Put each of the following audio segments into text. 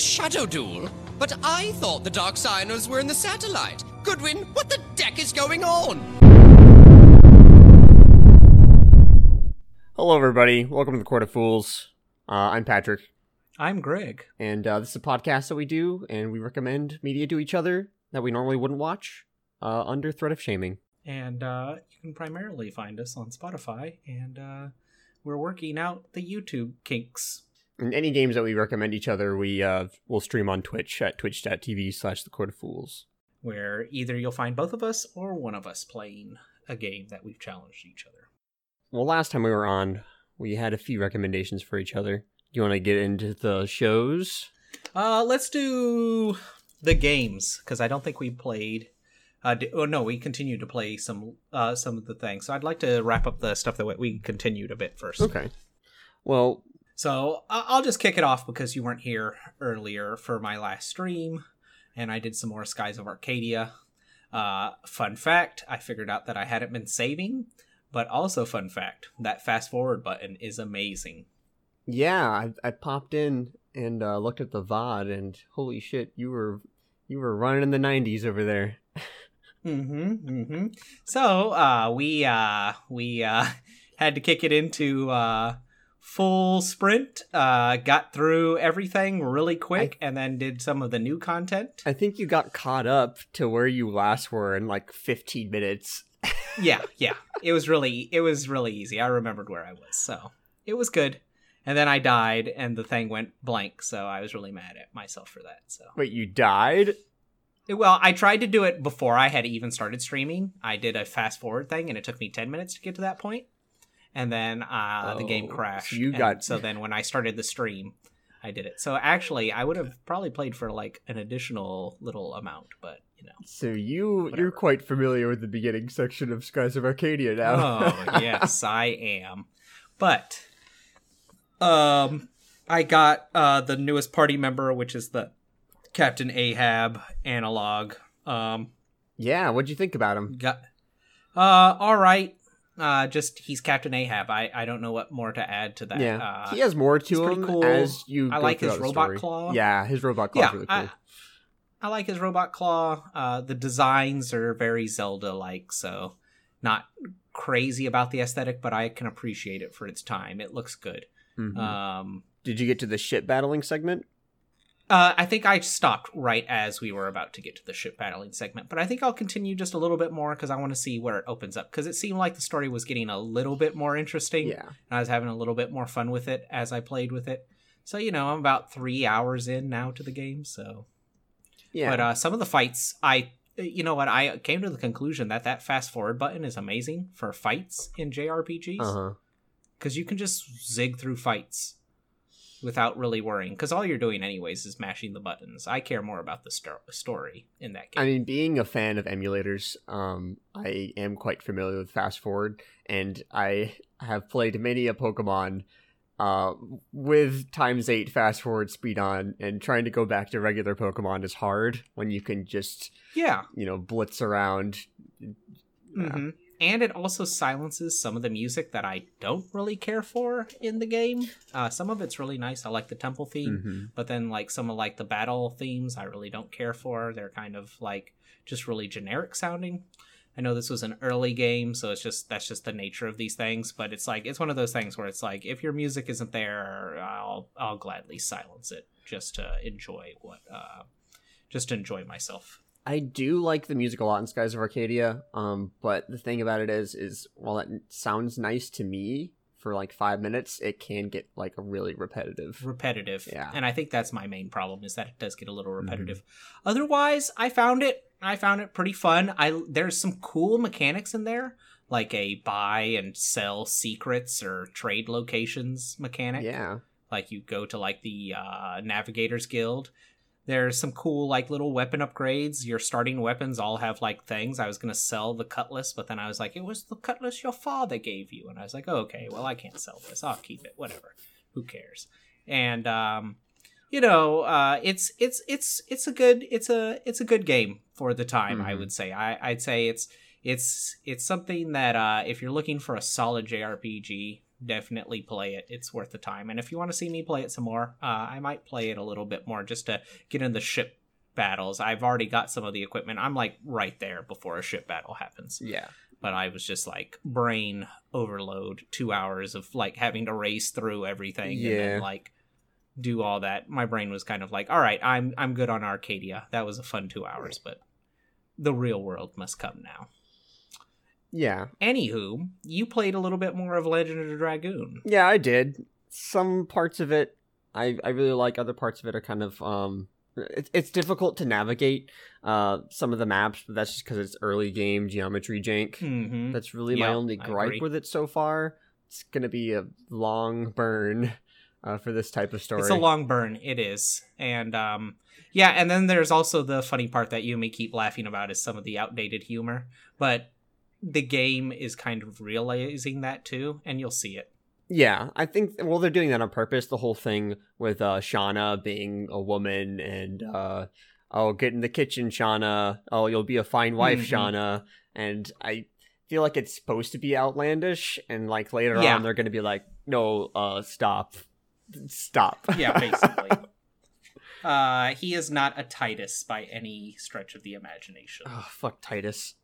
Shadow Duel? But I thought the Dark Signers were in the satellite. Goodwin, what the deck is going on? Hello, everybody. Welcome to the Court of Fools. Uh, I'm Patrick, I'm Greg. and uh, this is a podcast that we do, and we recommend media to each other that we normally wouldn't watch uh, under threat of shaming. And uh, you can primarily find us on Spotify, and uh, we're working out the YouTube kinks. And any games that we recommend each other, we uh, will stream on Twitch at twitch.tv slash the Court of Fools. where either you'll find both of us or one of us playing a game that we've challenged each other. Well, last time we were on, we had a few recommendations for each other. Do you want to get into the shows? Uh, let's do the games because I don't think we played. Uh, d- oh no, we continued to play some uh some of the things. So I'd like to wrap up the stuff that we continued a bit first. Okay. Well, So I'll just kick it off because you weren't here earlier for my last stream, and I did some more Skies of Arcadia. Uh, fun fact: I figured out that I hadn't been saving, but also fun fact: that fast forward button is amazing. yeah, I, I popped in and uh, looked at the VOD, and holy shit, you were you were running in the 90s over there. Mm-hmm. Mm-hmm. So uh, we uh, we uh, had to kick it into uh, full sprint. Uh, got through everything really quick, and then did some of the new content. I think you got caught up to where you last were in like 15 minutes. yeah, yeah. It was really it was really easy. I remembered where I was, so it was good. And then I died, and the thing went blank. So I was really mad at myself for that. So Wait, you died? well, I tried to do it before I had even started streaming. I did a fast forward thing, and it took me ten minutes to get to that point. And then uh, the game Oh, crashed. so you and got- so then when I started the stream, I did it. So actually, I would have probably played for like an additional little amount, but you know. So you Whatever. you're quite familiar with the beginning section of Skies of Arcadia now. Oh, yes, I am. But um I got uh the newest party member, which is the Captain Ahab analog. Um yeah, what'd you think about him? got uh all right. Uh just he's Captain Ahab. I I don't know what more to add to that. yeah, Uh, he has more to him cool. as you. I like his robot story. claw. Yeah, his robot claw yeah, really cool. I, I like his robot claw. Uh, the designs are very Zelda-like, so not crazy about the aesthetic, but I can appreciate it for its time. It looks good. Mhm. Um, Did you get to the ship battling segment? Uh, I think I stopped right as we were about to get to the ship battling segment, but I think I'll continue just a little bit more because I want to see where it opens up. Because it seemed like the story was getting a little bit more interesting. Yeah. and I was having a little bit more fun with it as I played with it. So you know, I'm about three hours in now to the game, so Yeah. But uh, some of the fights, I, you know what, I came to the conclusion that that fast forward button is amazing for fights in JRPGs uh-huh. because you can just zig through fights without really worrying. Because all you're doing, anyways, is mashing the buttons. I care more about the sto- story in that game. I mean, being a fan of emulators, um, I am quite familiar with Fast Forward, and I have played many a Pokemon uh, with times eight fast forward speed on, and trying to go back to regular Pokemon is hard when you can just, yeah. you know, blitz around. Yeah. hmm And it also silences some of the music that I don't really care for in the game. Uh, some of it's really nice. I like the temple theme. Mhm. but then like some of like the battle themes i really don't care for they're kind of like just really generic sounding i know this was an early game so it's just that's just the nature of these things but it's like it's one of those things where it's like if your music isn't there i'll i'll gladly silence it just to enjoy what uh just to enjoy myself I do like the music a lot in Skies of Arcadia, um, but the thing about it is, is while it sounds nice to me for like five minutes, it can get like a really repetitive. repetitive Yeah. and i think that's my main problem is that it does get a little repetitive otherwise i found it i found it pretty fun i there's some cool mechanics in there like a buy and sell secrets or trade locations mechanic Yeah. like you go to like the uh, navigators guild there's some cool like little weapon upgrades. Your starting weapons all have like things. I was going to sell the cutlass but then i was like it was the cutlass your father gave you. And i was like okay well i can't sell this. I'll keep it. Whatever. Who cares? And um you know uh it's it's it's it's a good it's a it's a good game for the time i Mhm. would say. I i'd say it's it's it's something that uh if you're looking for a solid jrpg definitely play it. It's worth the time. And if you want to see me play it some more, uh, I might play it a little bit more just to get in the ship battles. I've already got some of the equipment. I'm like right there before a ship battle happens. Yeah. But I was just like brain overload, two hours of like having to race through everything and then like do all that. My brain was kind of like, all right, I'm I'm good on Arcadia. That was a fun two hours, but the real world must come now. Yeah. Anywho, you played a little bit more of Legend of the Dragoon. Yeah, I did. Some parts of it I I really like. Other parts of it are kind of um it's it's difficult to navigate uh some of the maps, but that's just because it's early game geometry jank. Mm-hmm. That's really my only gripe with it so far. It's gonna be a long burn uh, for this type of story. It's a long burn. It is, and um, yeah, and then there's also the funny part that you may keep laughing about is some of the outdated humor, but the game is kind of realizing that too, and you'll see it. Yeah, I think well they're doing that on purpose. The whole thing with uh Shana being a woman and uh oh get in the kitchen, Shana. Oh, you'll be a fine wife, Mhm. Shana. And I feel like it's supposed to be outlandish and like later Yeah. on they're gonna be like, No, uh stop. Stop. Yeah, basically. uh, he is not a Titus by any stretch of the imagination. oh fuck Titus.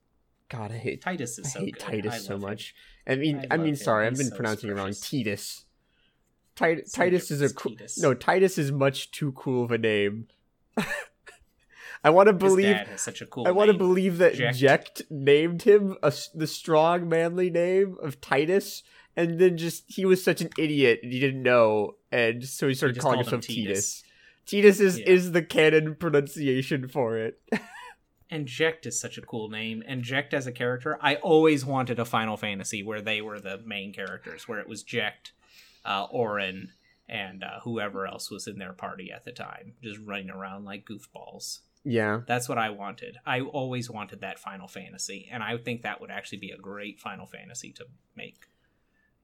God, I hate Titus is I so hate good. Titus I so love him. much. I mean, I I, mean, him. sorry, I've been so pronouncing it wrong. Titus. Tit- Titus is a cool. No, Titus is much too cool of a name. I want to believe. such a cool. I want to believe that. Jecht named him a the strong, manly name of Titus, and then just he was such an idiot and he didn't know, and so he started just calling him himself Titus. Titus. Titus is Yeah. is the canon pronunciation for it. And Jecht is such a cool name. And Jecht as a character, I always wanted a Final Fantasy where they were the main characters, where it was Jecht, uh, Auron, and uh, whoever else was in their party at the time, just running around like goofballs. yeah, That's what I wanted. I always wanted that Final Fantasy, and I think that would actually be a great Final Fantasy to make,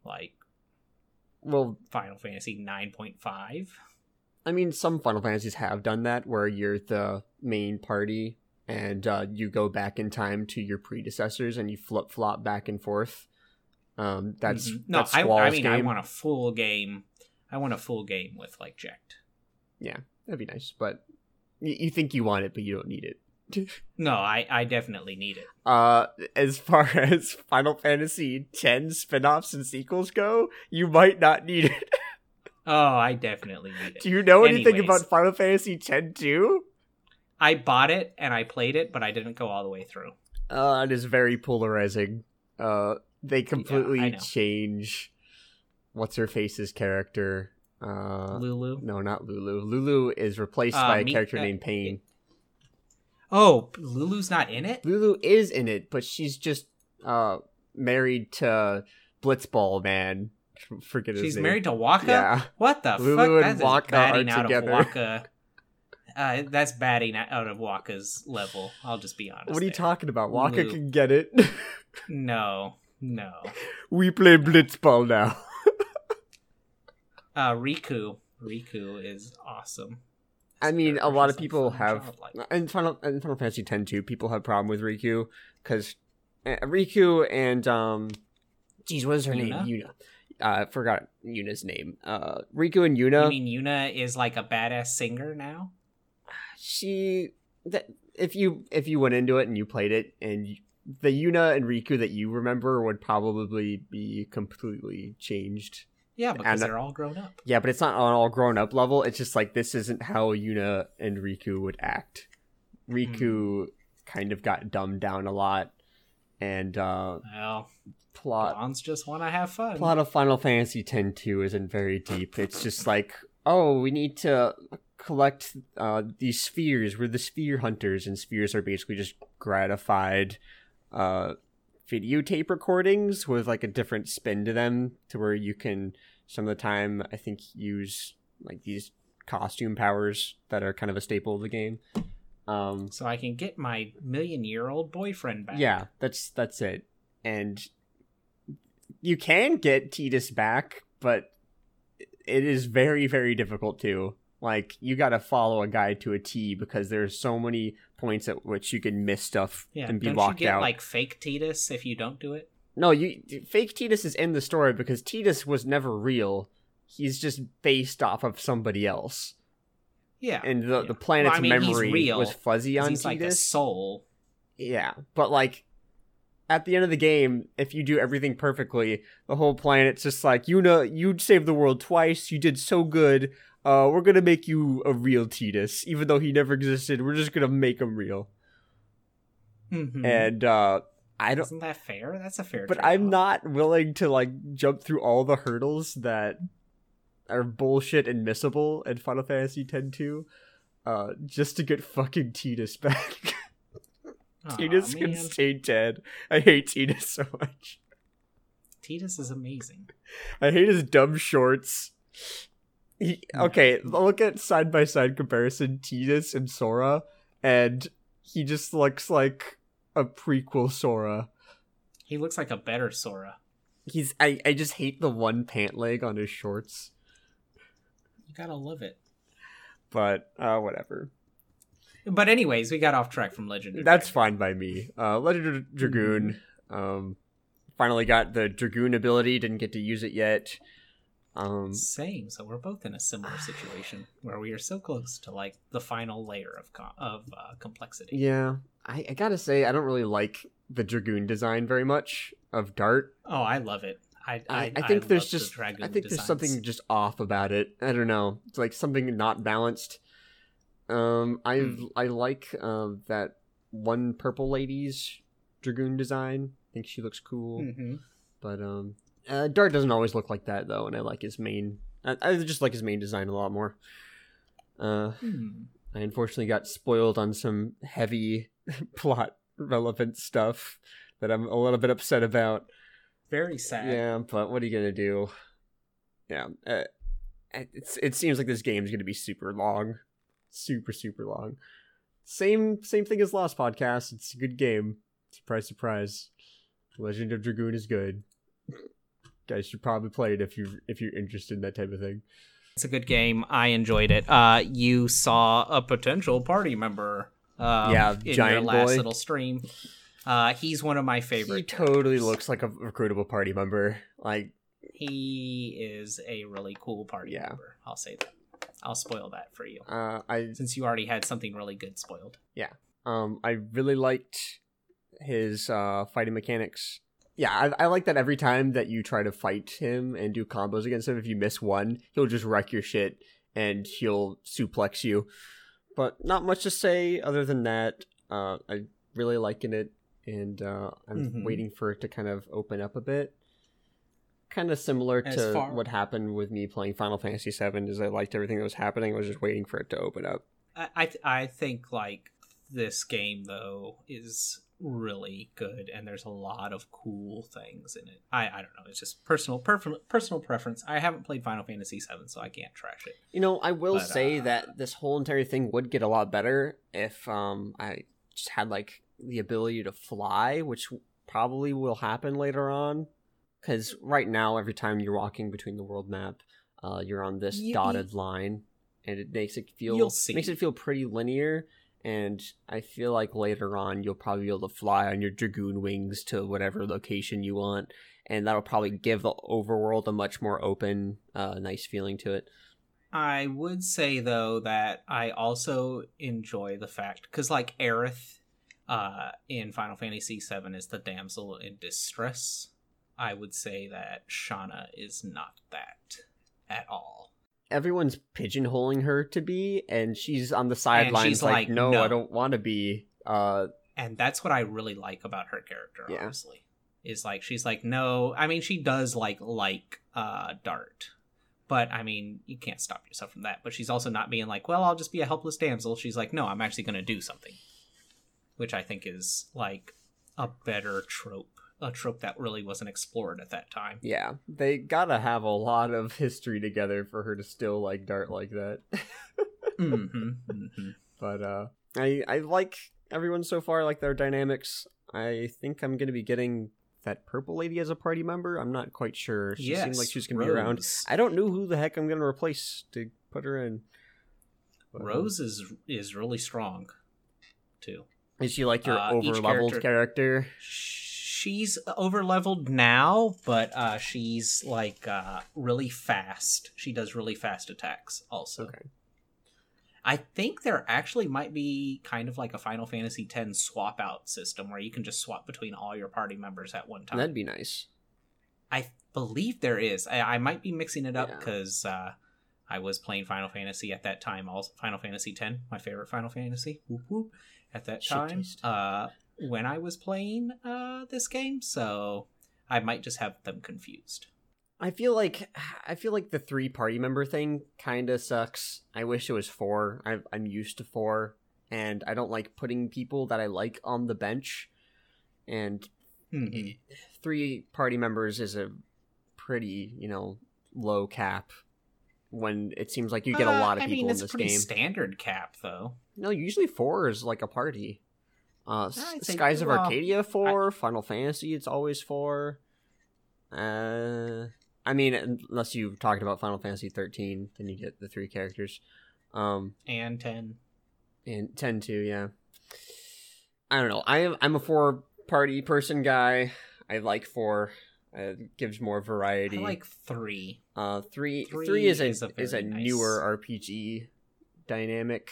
like well, Final Fantasy nine point five. I mean, some Final Fantasies have done that, where you're the main party and uh, you go back in time to your predecessors and you flip flop back and forth. Um, that's Mhm. no. that's I, I mean, I want a full game. I want a full game with like Jecht. That'd be nice, but y- you think you want it, but you don't need it. No, I I definitely need it. Uh, as far as Final Fantasy X spin-offs and sequels go, you might not need it. Oh, I definitely need it. Do you know anything Anyways. about Final Fantasy X-2? I bought it and I played it, but I didn't go all the way through. Uh, it is very polarizing. Uh, they completely know. change what's her face's character. Uh, Lulu. no, not Lulu. Lulu is replaced Uh, by a me- character uh, named Paine. Oh, Lulu's not in it. Lulu is in it, but she's just uh married to Blitzball man. Forget his She's name. married to Wakka. Yeah. What the Lulu fuck? Lulu and Wakka are together. Uh, that's batting out of Wakka's level. I'll just be honest. What are you there. talking about? Waka Lulu. can get it. No, no. we play Blitzball now. Uh, Rikku. Rikku is awesome. I mean, a lot of people have in Final in Final Fantasy X-2. People have problem with Rikku because Rikku and um, geez, what is her Yuna? name? Yuna. Uh, I forgot Yuna's name. Uh, Rikku and Yuna. You mean Yuna is like a badass singer now? She that if you if you went into it and you played it and you, the Yuna and Rikku that you remember would probably be completely changed. Yeah, because And- they're all grown up. Yeah, but it's not on all grown up level. It's just like this isn't how Yuna and Rikku would act. Rikku kind of got dumbed down a lot, and uh, Well, plot blondes just want to have fun. plot of Final Fantasy X two isn't very deep. It's just like, oh, we need to collect uh, these spheres. We're the sphere hunters, and spheres are basically just gratified uh, videotape recordings with like a different spin to them, to where you can some of the time I think use like these costume powers that are kind of a staple of the game. Um, so I can get my million year old boyfriend back. yeah, that's that's it. And you can get Titus back, but it is very very difficult to. Like you got to follow a guide to a T because there's so many points at which you can miss stuff Yeah. and be Don't locked you get out. like fake Titus if you don't do it? No, you fake Tidus is in the story because Tidus was never real. He's just based off of somebody else, Yeah, and the yeah. the planet's Well, I mean, memory real, was fuzzy on he's like a soul. Yeah, but like at the end of the game, if you do everything perfectly, the whole planet's just like you know you saved the world twice. You did so good. Uh, we're gonna make you a real Tidus, even though he never existed. We're just gonna make him real. Mhm. And uh, I don't. Isn't that fair? That's a fair. But trade-off. I'm not willing to like jump through all the hurdles that are bullshit and missable in Final Fantasy X-2, uh, just to get fucking Tidus back. Aw, Tidus can man. stay dead. I hate Tidus so much. Tidus is amazing. I hate his dumb shorts. He, okay, look at side by side comparison Tidus and Sora, and he just looks like a prequel Sora. He looks like a better Sora. He's I, I just hate the one pant leg on his shorts. You gotta love it. But uh whatever. But anyways, we got off track from Legend. That's Dragoon. fine by me. Uh Legend of Dragoon. Um finally got the Dragoon ability, didn't get to use it yet. Um Same. So we're both in a similar situation where we are so close to like the final layer of com- of uh, complexity. yeah. I, I gotta say I don't really like the Dragoon design very much of Dart. Oh, I love it. I I, I, I think there's love the just I think there's designs. something just off about it. I don't know. It's like something not balanced. Um, I Hmm. I like um that one purple lady's dragoon design. I think she looks cool. Mhm. But um, uh, Dart doesn't always look like that though, and I like his main. I, I just like his main design a lot more. Uh, Hmm. I unfortunately got spoiled on some heavy plot relevant stuff that I'm a little bit upset about. Very sad. Yeah, but what are you gonna do? Yeah, uh, it's it seems like this game's gonna be super long, super super long. Same same thing as Lost Podcast. It's a good game. Surprise, surprise. Legend of Dragoon is good. Guys should probably play it if you if you're interested in that type of thing. It's a good game. I enjoyed it. Uh, you saw a potential party member. Um, Yeah, in giant your last boy. little stream. Uh, he's one of my favorite. He totally characters. looks like a recruitable party member. Like, He is a really cool party Yeah. member. I'll say that. I'll spoil that for you, uh, I since you already had something really good spoiled. Yeah. Um, I really liked his uh, fighting mechanics. Yeah, I, I like that every time that you try to fight him and do combos against him, if you miss one, he'll just wreck your shit and he'll suplex you. But not much to say other than that. Uh, I really liking it, and uh, I'm Mhm. waiting for it to kind of open up a bit. Kind of similar As to far- what happened with me playing Final Fantasy VII. Is I liked everything that was happening. I was just waiting for it to open up. I I, th- I think like this game though is really good, and there's a lot of cool things in it. I I don't know. It's just personal per- personal preference. I haven't played Final Fantasy VII, so I can't trash it. You know, I will But, say uh, that this whole entire thing would get a lot better if um I just had like the ability to fly, which probably will happen later on. Because right now, every time you're walking between the world map, uh, you're on this You- dotted line, and it makes it feel makes it feel pretty linear. And I feel like later on, you'll probably be able to fly on your dragoon wings to whatever location you want, and that'll probably give the overworld a much more open, uh, nice feeling to it. I would say though that I also enjoy the fact because like Aerith uh, in Final Fantasy VII is the damsel in distress. I would say that Shana is not that at all. Everyone's pigeonholing her to be, and she's on the sidelines she's like, like, no, "No." I don't want to be. Uh, and that's what I really like about her character. Yeah. Honestly, is like she's like no. I mean, she does like like uh, Dart, but I mean, you can't stop yourself from that. But she's also not being like, well, I'll just be a helpless damsel. She's like, no, I'm actually going to do something, which I think is like a better trope, a trope that really wasn't explored at that time. yeah, they gotta have a lot of history together for her to still like Dart like that. hmm hmm but uh, I I like everyone so far. I like their dynamics. I think I'm gonna be getting that purple lady as a party member. I'm not quite sure. She seems like she's gonna be around. I don't know who the heck I'm gonna replace to put her in. But, uh, Rose is is really strong, too. is she like your uh, over leveled character- character? She's over leveled now, but uh, she's like uh, really fast. She does really fast attacks also. Okay. I think there actually might be kind of like a Final Fantasy X swap out system where you can just swap between all your party members at one time. That'd be nice. I believe there is. I, I might be mixing it up Yeah. because uh, I was playing Final Fantasy at that time. Also, Final Fantasy X, my favorite Final Fantasy. Whoop, whoop, at that Shit time, uh, when I was playing uh, this game, so I might just have them confused. I feel like I feel like the three party member thing kind of sucks. I wish it was four. i I'm used to four, and I don't like putting people that I like on the bench. And Mhm. three party members is a pretty, you know, low cap. When it seems like you get a Uh, lot of I people mean, in it's this pretty game. standard cap though. no, usually four is like a party. Uh, S- I'd say- Skies of Arcadia four, Final Fantasy it's always four. Uh, I mean, unless you've talked about Final Fantasy thirteen, then you get the three characters. Um, And ten. and ten too, yeah. I don't know. I am I'm a four party person guy. I like four. Uh, it gives more variety. I like three. Uh, three, Three three is a is is a a, nice- newer RPG dynamic.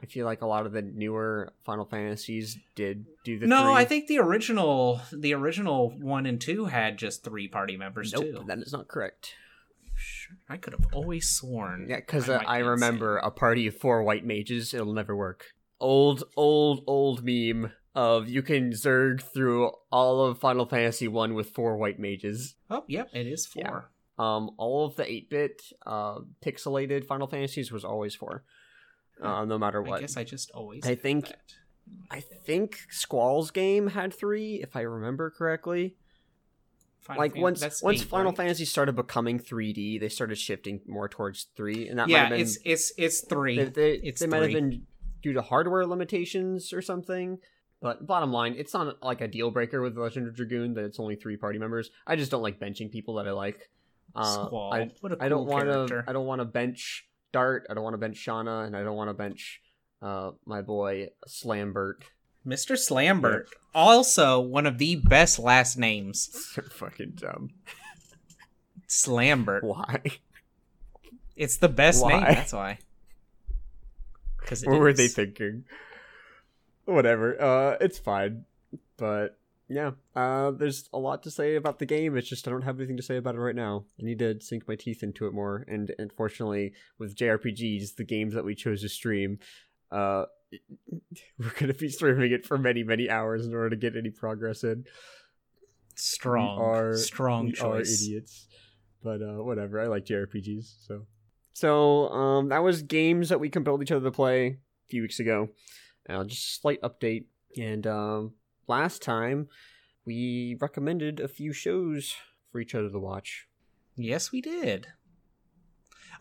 I feel like a lot of the newer Final Fantasies did do the. no, three. I think the original, the original one and two had just three party members nope, too. that is not correct. I could have always sworn. Yeah, because I uh, I remember a party of four white mages. It'll never work. Old, old, old meme of you can zerg through all of Final Fantasy One with four white mages. Oh, yep, it is Yeah. four. Um, all of the eight bit uh pixelated Final Fantasies was always four. Uh, no matter what. I guess I just always. I think- that. I think Squall's game had three, if I remember correctly. Final like Fan- once once eight, Final right? Fantasy started becoming 3D, they started shifting more towards three, and that might Yeah, have been it's it's it's three. they, they, it's they might have been due to hardware limitations or something. But bottom line, it's not like a deal breaker with Legend of Dragoon that it's only three party members. I just don't like benching people that I like. Uh, Squall. I, what a cool I don't want to. I don't want to bench Dart. I don't want to bench Shana, and I don't want to bench uh, my boy Slambert. Mr. Slambert. Also, one of the best last names. So fucking dumb. Slambert. Why? It's the best name. That's why. Because what were they thinking? Whatever. Uh, it's fine. But yeah, uh, there's a lot to say about the game. It's just I don't have anything to say about it right now. I need to sink my teeth into it more. And unfortunately, with JRPGs, the games that we chose to stream, uh, we're gonna be streaming it for many, many hours in order to get any progress in. Strong. We are- strong we are choice. idiots. But uh, whatever. I like JRPGs, so. So um, that was games that we compelled each other to play a few weeks ago. Uh, just a slight update. And um, last time we recommended a few shows for each other to watch. Yes, we did.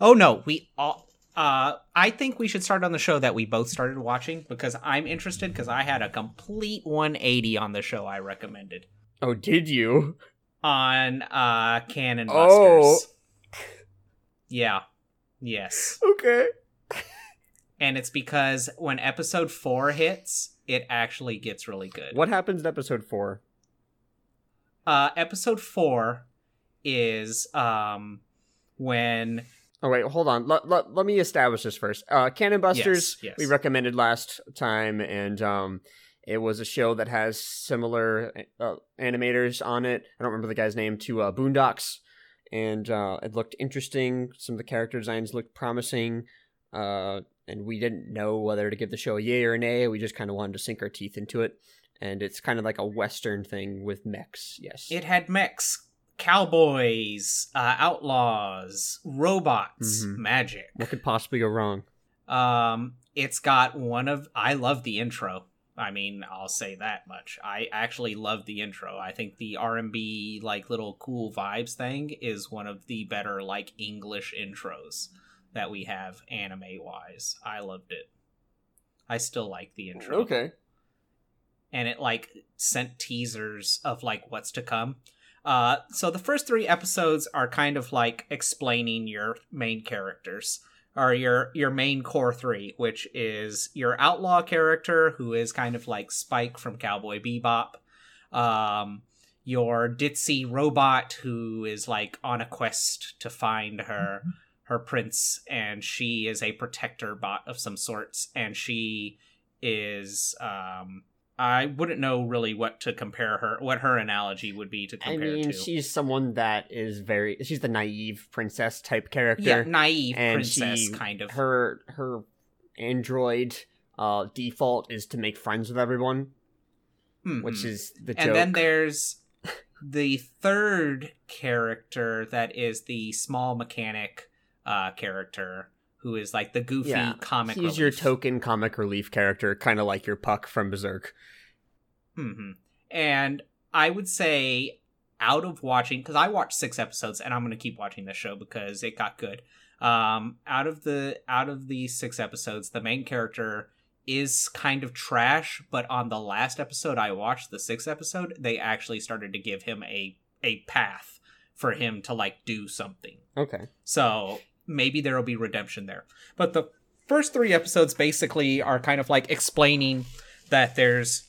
Oh no, we all. Uh, I think we should start on the show that we both started watching because I'm interested because I had a complete 180 on the show I recommended Oh, did you? on uh Cannon Busters. Oh. Yeah. Yes. Okay. And it's because when episode 4 hits, it actually gets really good. What happens in episode four? Uh episode 4 is um when Oh wait, hold on. Let, let, let me establish this first. Uh, Cannon Busters, Yes, yes. we recommended last time, and um, it was a show that has similar uh, animators on it. I don't remember the guy's name to uh, Boondocks, and uh, it looked interesting. Some of the character designs looked promising, uh, and we didn't know whether to give the show a yay or a nay. We just kind of wanted to sink our teeth into it, and it's kind of like a Western thing with mechs. Yes, it had mechs, cowboys, uh, outlaws, robots, Mhm. magic. what could possibly go wrong? Um, it's got one of I love the intro. I mean, I'll say that much. I actually love the intro. I think the R&B like little cool vibes thing is one of the better like English intros that we have anime wise. I loved it. I still like the intro. Okay. and it like sent teasers of like what's to come. Uh, so the first three episodes are kind of like explaining your main characters or your your main core three, which is your outlaw character who is kind of like Spike from Cowboy Bebop. um, your ditzy robot who is like on a quest to find her her prince, and she is a protector bot of some sorts, and she is um I wouldn't know really what to compare her, what her analogy would be to I compare mean, to. she's someone that is very. She's the naive princess type character. yeah, naive and princess she- kind of. Her her android uh, default is to make friends with everyone, Mhm. which is the joke. and then there's the third character that is the small mechanic uh character who is like the goofy yeah, comic He's your token comic relief character, kind of like your Puck from Berserk. hmm And I would say, out of watching, because I watched six episodes, and I'm going to keep watching this show because it got good. Um, out of the out of the six episodes, the main character is kind of trash. But on the last episode I watched, the sixth episode, they actually started to give him a a path for him to like do something. Okay. So maybe there will be redemption there. But the first three episodes basically are kind of like explaining that there's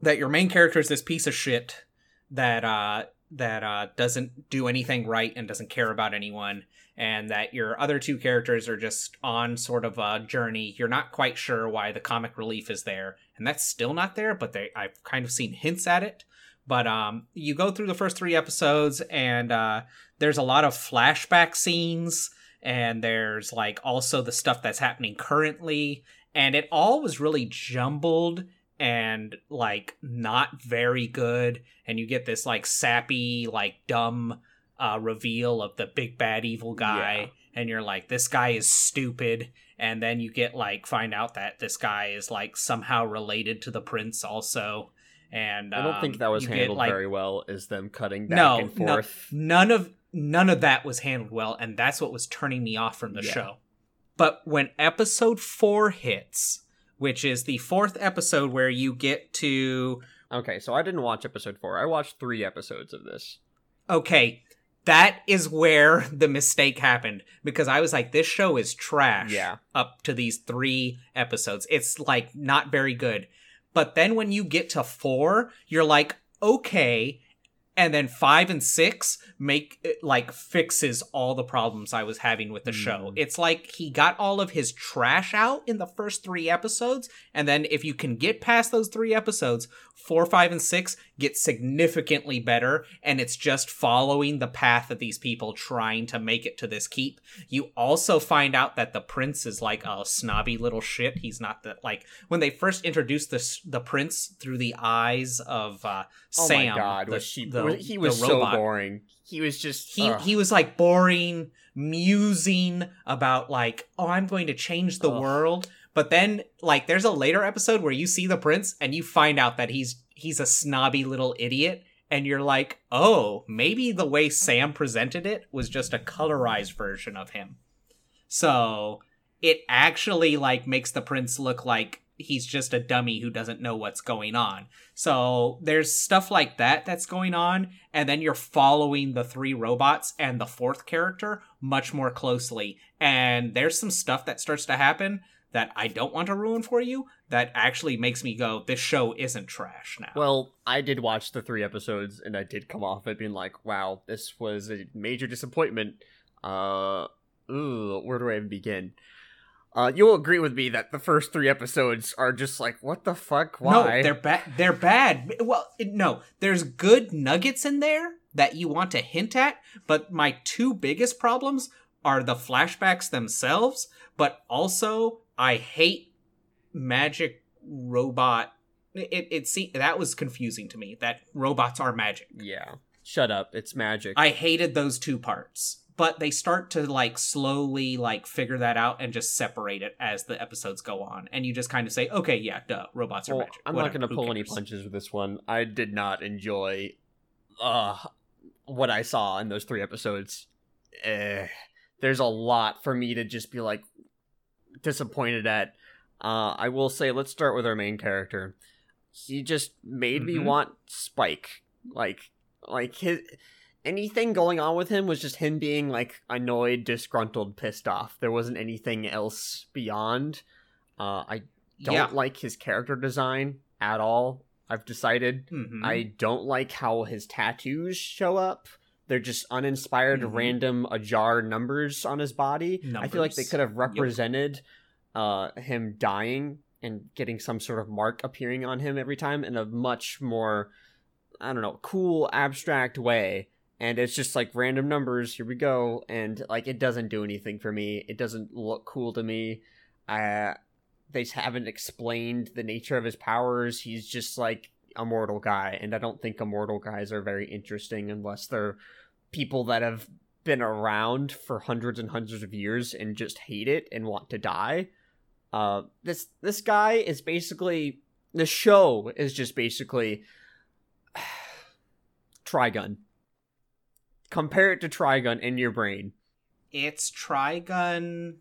that your main character is this piece of shit that uh that uh doesn't do anything right and doesn't care about anyone and that your other two characters are just on sort of a journey you're not quite sure why the comic relief is there and that's still not there but they i've kind of seen hints at it but um you go through the first three episodes and uh there's a lot of flashback scenes and there's like also the stuff that's happening currently. And it all was really jumbled and like not very good. And you get this like sappy like dumb uh reveal of the big bad evil guy. And you're like this guy is stupid. And then you get like find out that this guy is like somehow related to the prince also. And I don't think um, that was you get, handled like, very well. Is them cutting back no, and no, forth. none of none of that was handled well, and that's what was turning me off from the Yeah. show. But when episode four hits, which is the fourth episode where you get to Okay, so I didn't watch episode four. I watched three episodes of this. okay, that is where the mistake happened because I was like, this show is trash. Yeah. Up to these three episodes, it's like not very good. But then when you get to four, you're like, okay. And then five and six make like fixes all the problems I was having with the show. Mm. It's like he got all of his trash out in the first three episodes, and then if you can get past those three episodes, four, five, and six get significantly better, and it's just following the path of these people trying to make it to this keep. You also find out that the prince is like a snobby little shit. He's not the like when they first introduced this the prince through the eyes of uh, Oh Sam. my god, the- was she? the- he was so boring. He was just. He ugh. he was like boring, musing about like, oh, I'm going to change the Ugh. world. But then like there's a later episode where you see the prince and you find out that he's he's a snobby little idiot and you're like, "Oh, maybe the way Sam presented it was just a colorized version of him." So, it actually like makes the prince look like he's just a dummy who doesn't know what's going on. So there's stuff like that that's going on, and then you're following the three robots and the fourth character much more closely. And there's some stuff that starts to happen that I don't want to ruin for you that actually makes me go, this show isn't trash now. Well, I did watch the three episodes, and I did come off it being like, "Wow, this was a major disappointment." Uh, ooh, where do I even begin? Uh, you'll agree with me that the first three episodes are just like, "What the fuck? Why?" No, they're bad. They're bad. Well, no, there's good nuggets in there that you want to hint at, but my two biggest problems are the flashbacks themselves, but also I hate magic robot. It it see that was confusing to me that robots are magic. yeah. Shut up! It's magic. I hated those two parts. But they start to like slowly like figure that out and just separate it as the episodes go on. And you just kind of say, okay, yeah, duh, robots are Well, magic. I'm Whatever, not going to pull any punches with this one. I did not enjoy uh what I saw in those three episodes. Eh, there's a lot for me to just be like disappointed at. Uh I will say let's start with our main character. He just made me Mhm. want Spike. Like like his anything going on with him was just him being like annoyed, disgruntled, pissed off. There wasn't anything else beyond. Uh I don't Yeah. like his character design at all. I've decided. Mhm. I don't like how his tattoos show up. They're just uninspired, Mhm. random ajar numbers on his body. I feel like they could have represented uh, him dying and getting some sort of mark appearing on him every time in a much more, I don't know, cool, abstract way. And it's just like random numbers. Here we go, and like it doesn't do anything for me. It doesn't look cool to me. Uh, they haven't explained the nature of his powers. He's just like a mortal guy, and I don't think immortal guys are very interesting unless they're people that have been around for hundreds and hundreds of years and just hate it and want to die. Uh, this this guy is basically the show is just basically Trigun. Compare it to Trigun in your brain. It's Trigun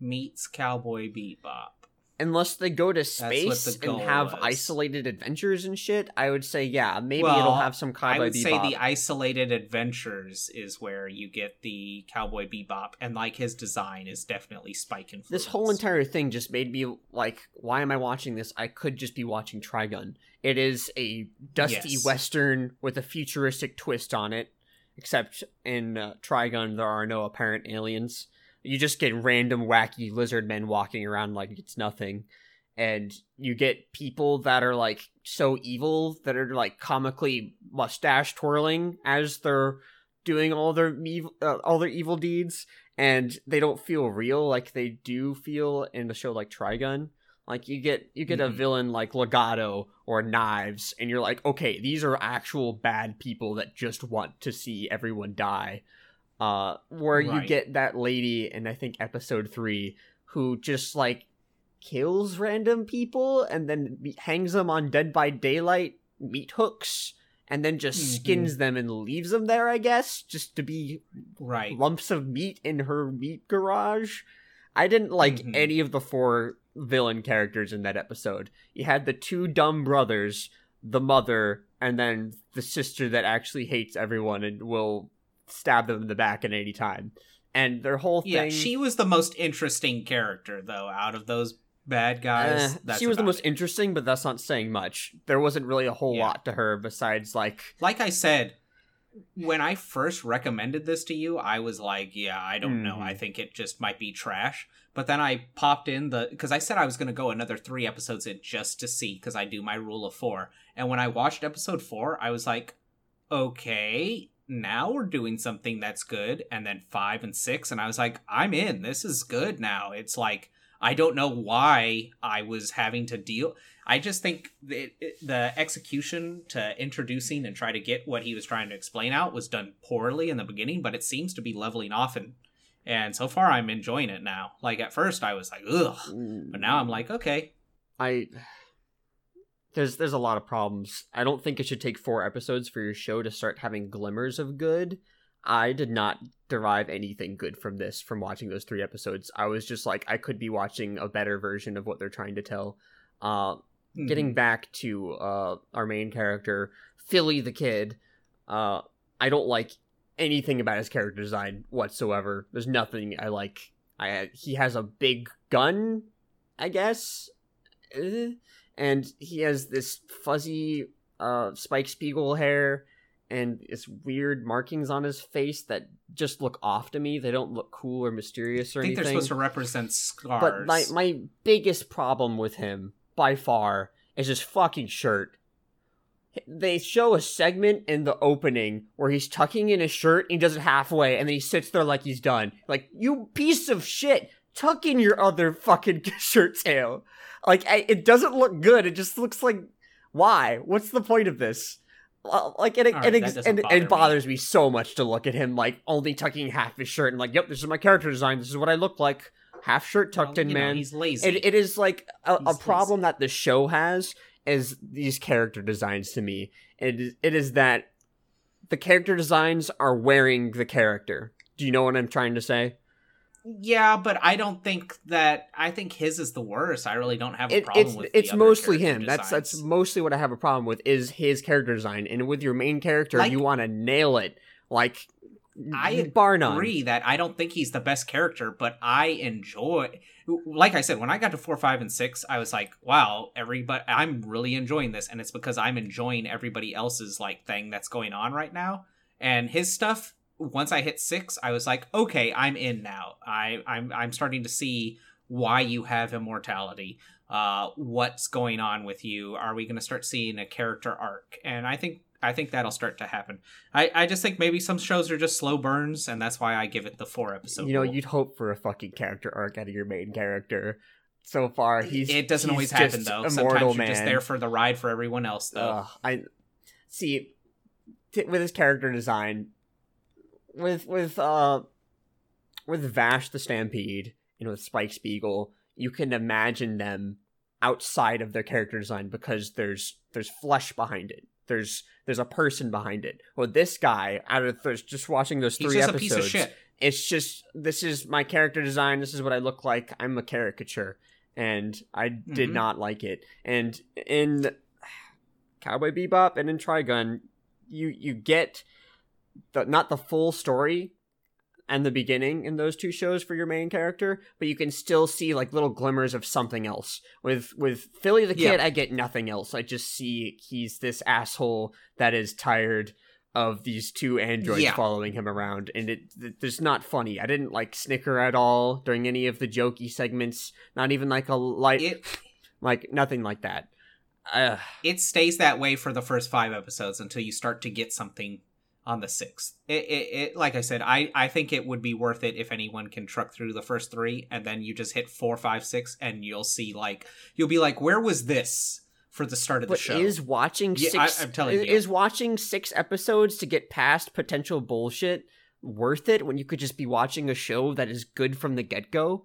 meets Cowboy Bebop. Unless they go to space and have isolated adventures and shit, I would say yeah, maybe Well, it'll have some I Cowboy would say the isolated adventures is where you get the Cowboy Bebop, and like his design is definitely Spike influence. this whole entire thing just made me like, why am I watching this? I could just be watching Trigun. It is a dusty Yes. western with a futuristic twist on it, except in uh, Trigun there are no apparent aliens. You just get random wacky lizard men walking around like it's nothing. And you get people that are like so evil that are like comically mustache twirling as they're doing all their ev- uh, all their evil deeds and they don't feel real like they do feel in a show like Trigun. Like you get you get a Mhm. villain like Legato or Knives, and you're like, okay, these are actual bad people that just want to see everyone die. Uh, where you get that lady in I think episode three who just like kills random people and then hangs them on Dead by Daylight meat hooks and then just Mhm. skins them and leaves them there. I guess just to be right. lumps of meat in her meat garage. I didn't like Mhm. any of the four villain characters in that episode. You had the two dumb brothers, the mother, and then the sister that actually hates everyone and will stab them in the back at any time. And their whole thing Yeah, she was the most interesting character though out of those bad guys. Eh, That's she was the most it. interesting, but that's not saying much. There wasn't really a whole Yeah. lot to her besides like like I said, when I first recommended this to you, I was like, yeah, I don't know. Mhm. I think it just might be trash. But then I popped in the because I said I was going to go another three episodes in just to see because I do my rule of four. And when I watched episode four, I was like, okay, now we're doing something that's good. And then five and six, and I was like, I'm in. This is good now. It's like I don't know why I was having to deal. I just think the, the execution to introducing and try to get what he was trying to explain out was done poorly in the beginning, but it seems to be leveling off and and so far I'm enjoying it now. Like at first I was like ugh, but now I'm like okay. I there's there's a lot of problems. I don't think it should take four episodes for your show to start having glimmers of good. I did not derive anything good from this from watching those three episodes. I was just like I could be watching a better version of what they're trying to tell. Uh getting Mhm. back to uh our main character, Philly the kid, uh I don't like anything about his character design whatsoever. There's nothing I like. I he has a big gun, I guess. Eh. And he has this fuzzy uh Spike Spiegel hair and it's weird markings on his face that just look off to me. They don't look cool or mysterious or anything. I think anything. they're supposed to represent scars. But my my biggest problem with him by far is his fucking shirt. They show a segment in the opening where he's tucking in his shirt and he does it halfway and then he sits there like he's done. Like, you piece of shit, tuck in your other fucking shirt tail. Like, I, it doesn't look good. It just looks like, why? What's the point of this? Like, it, right, it, ex- doesn't and bother it bothers me so much to look at him, like, only tucking half his shirt and, like, yep, this is my character design. This is what I look like. Half shirt tucked Well, in, you know, man. he's lazy. It, it is like a, a problem that the show has is these character designs to me. It is, it is that the character designs are wearing the character. Do you know what I'm trying to say? Yeah, but I don't think that. I think his is the worst. I really don't have a It, problem it's with. it's mostly him. That's that's mostly what I have a problem with is his character design. And with your main character, Like- you want to nail it. Like I bar none. agree that I don't think he's the best character, but I enjoy. Like I said, when I got to four, five, and six, I was like, "Wow, everybody! I'm really enjoying this," and it's because I'm enjoying everybody else's like thing that's going on right now. And his stuff. Once I hit six, I was like, "Okay, I'm in now. I, I'm I'm starting to see why you have immortality. Uh, what's going on with you? Are we going to start seeing a character arc?" And I think I think that'll start to happen. I, I just think maybe some shows are just slow burns, and that's why I give it the four episode. you know, rule. you'd hope for a fucking character arc out of your main character. So far, he's it doesn't he's always happen though. Sometimes man. you're just there for the ride for everyone else, though. Ugh, I see t- with his character design, with with uh with Vash the Stampede and with Spike Spiegel, you can imagine them outside of their character design because there's there's flesh behind it. There's there's a person behind it. Well, this guy out of there's just watching those three episodes, piece of shit. it's just this is my character design. This is what I look like. I'm a caricature, and I did Mhm. not like it. And in Cowboy Bebop and in Trigun, you you get the not the full story and the beginning in those two shows for your main character, but you can still see like little glimmers of something else. With with Philly the Yeah. kid, I get nothing else. I just see he's this asshole that is tired of these two androids Yeah. following him around, and it th- it's not funny. I didn't like snicker at all during any of the jokey segments. Not even like a light, It like nothing like that. Uh, it stays that way for the first five episodes until you start to get something on the sixth. It, it, it like I said, I, I think it would be worth it if anyone can truck through the first three and then you just hit four, five, six, and you'll see like you'll be like, where was this for the start of the show? is watching Yeah, six? I- I'm telling you. is watching six episodes to get past potential bullshit worth it when you could just be watching a show that is good from the get go?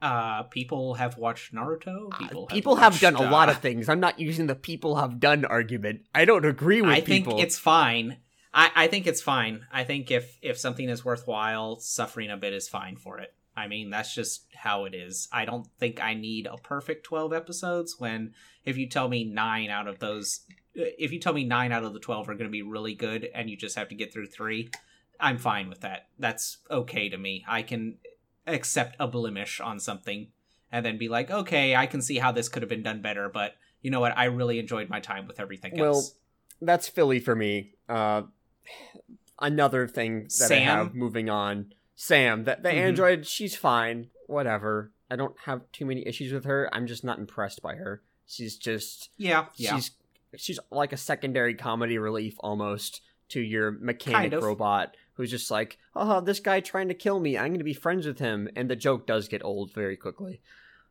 uh, people have watched Naruto. People, have, People have done watched, a lot uh, of things. I'm not using the people have done argument. I don't agree with I people. think it's fine. I, I think it's fine. I think if if something is worthwhile, suffering a bit is fine for it. I mean, that's just how it is. I don't think I need a perfect 12 episodes when if you tell me 9 out of those if you tell me 9 out of the 12 are going to be really good and you just have to get through 3, I'm fine with that. That's okay to me. I can accept a blemish on something and then be like, "Okay, I can see how this could have been done better, but you know what? I really enjoyed my time with everything Well, else." Well, that's Philly for me. Uh, another thing that I have moving on. Sam, that the Mhm. android, she's fine. Whatever. I don't have too many issues with her. I'm just not impressed by her. She's just Yeah, yeah. she's she's like a secondary comedy relief almost to your mechanic Kind of. robot who's just like, oh, this guy trying to kill me. I'm going to be friends with him, and the joke does get old very quickly.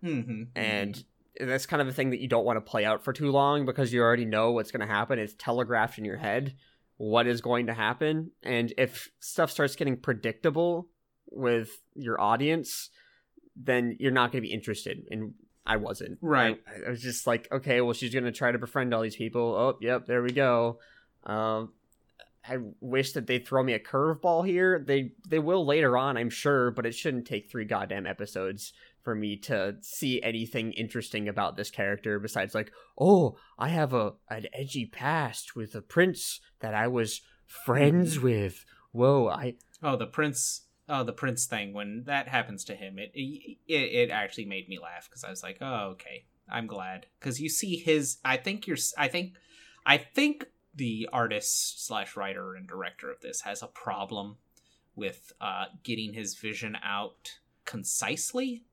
Mm-hmm. And that's kind of a thing that you don't want to play out for too long because you already know what's going to happen. It's telegraphed in your head what is going to happen, and if stuff starts getting predictable with your audience, then you're not going to be interested. And I wasn't. Right. I, I was just like, okay, well, she's going to try to befriend all these people. Oh, yep, there we go. Um, I wish that they'd throw me a curveball here. They they will later on, I'm sure, but it shouldn't take three goddamn episodes for me to see anything interesting about this character besides like, oh, I have a an edgy past with a prince that I was friends with. Whoa, I Oh, the prince. Oh, the prince thing. When that happens to him, it it, it actually made me laugh because I was like, oh, okay, I'm glad because you see his. I think you're. I think. I think the artist slash writer and director of this has a problem with uh, getting his vision out concisely,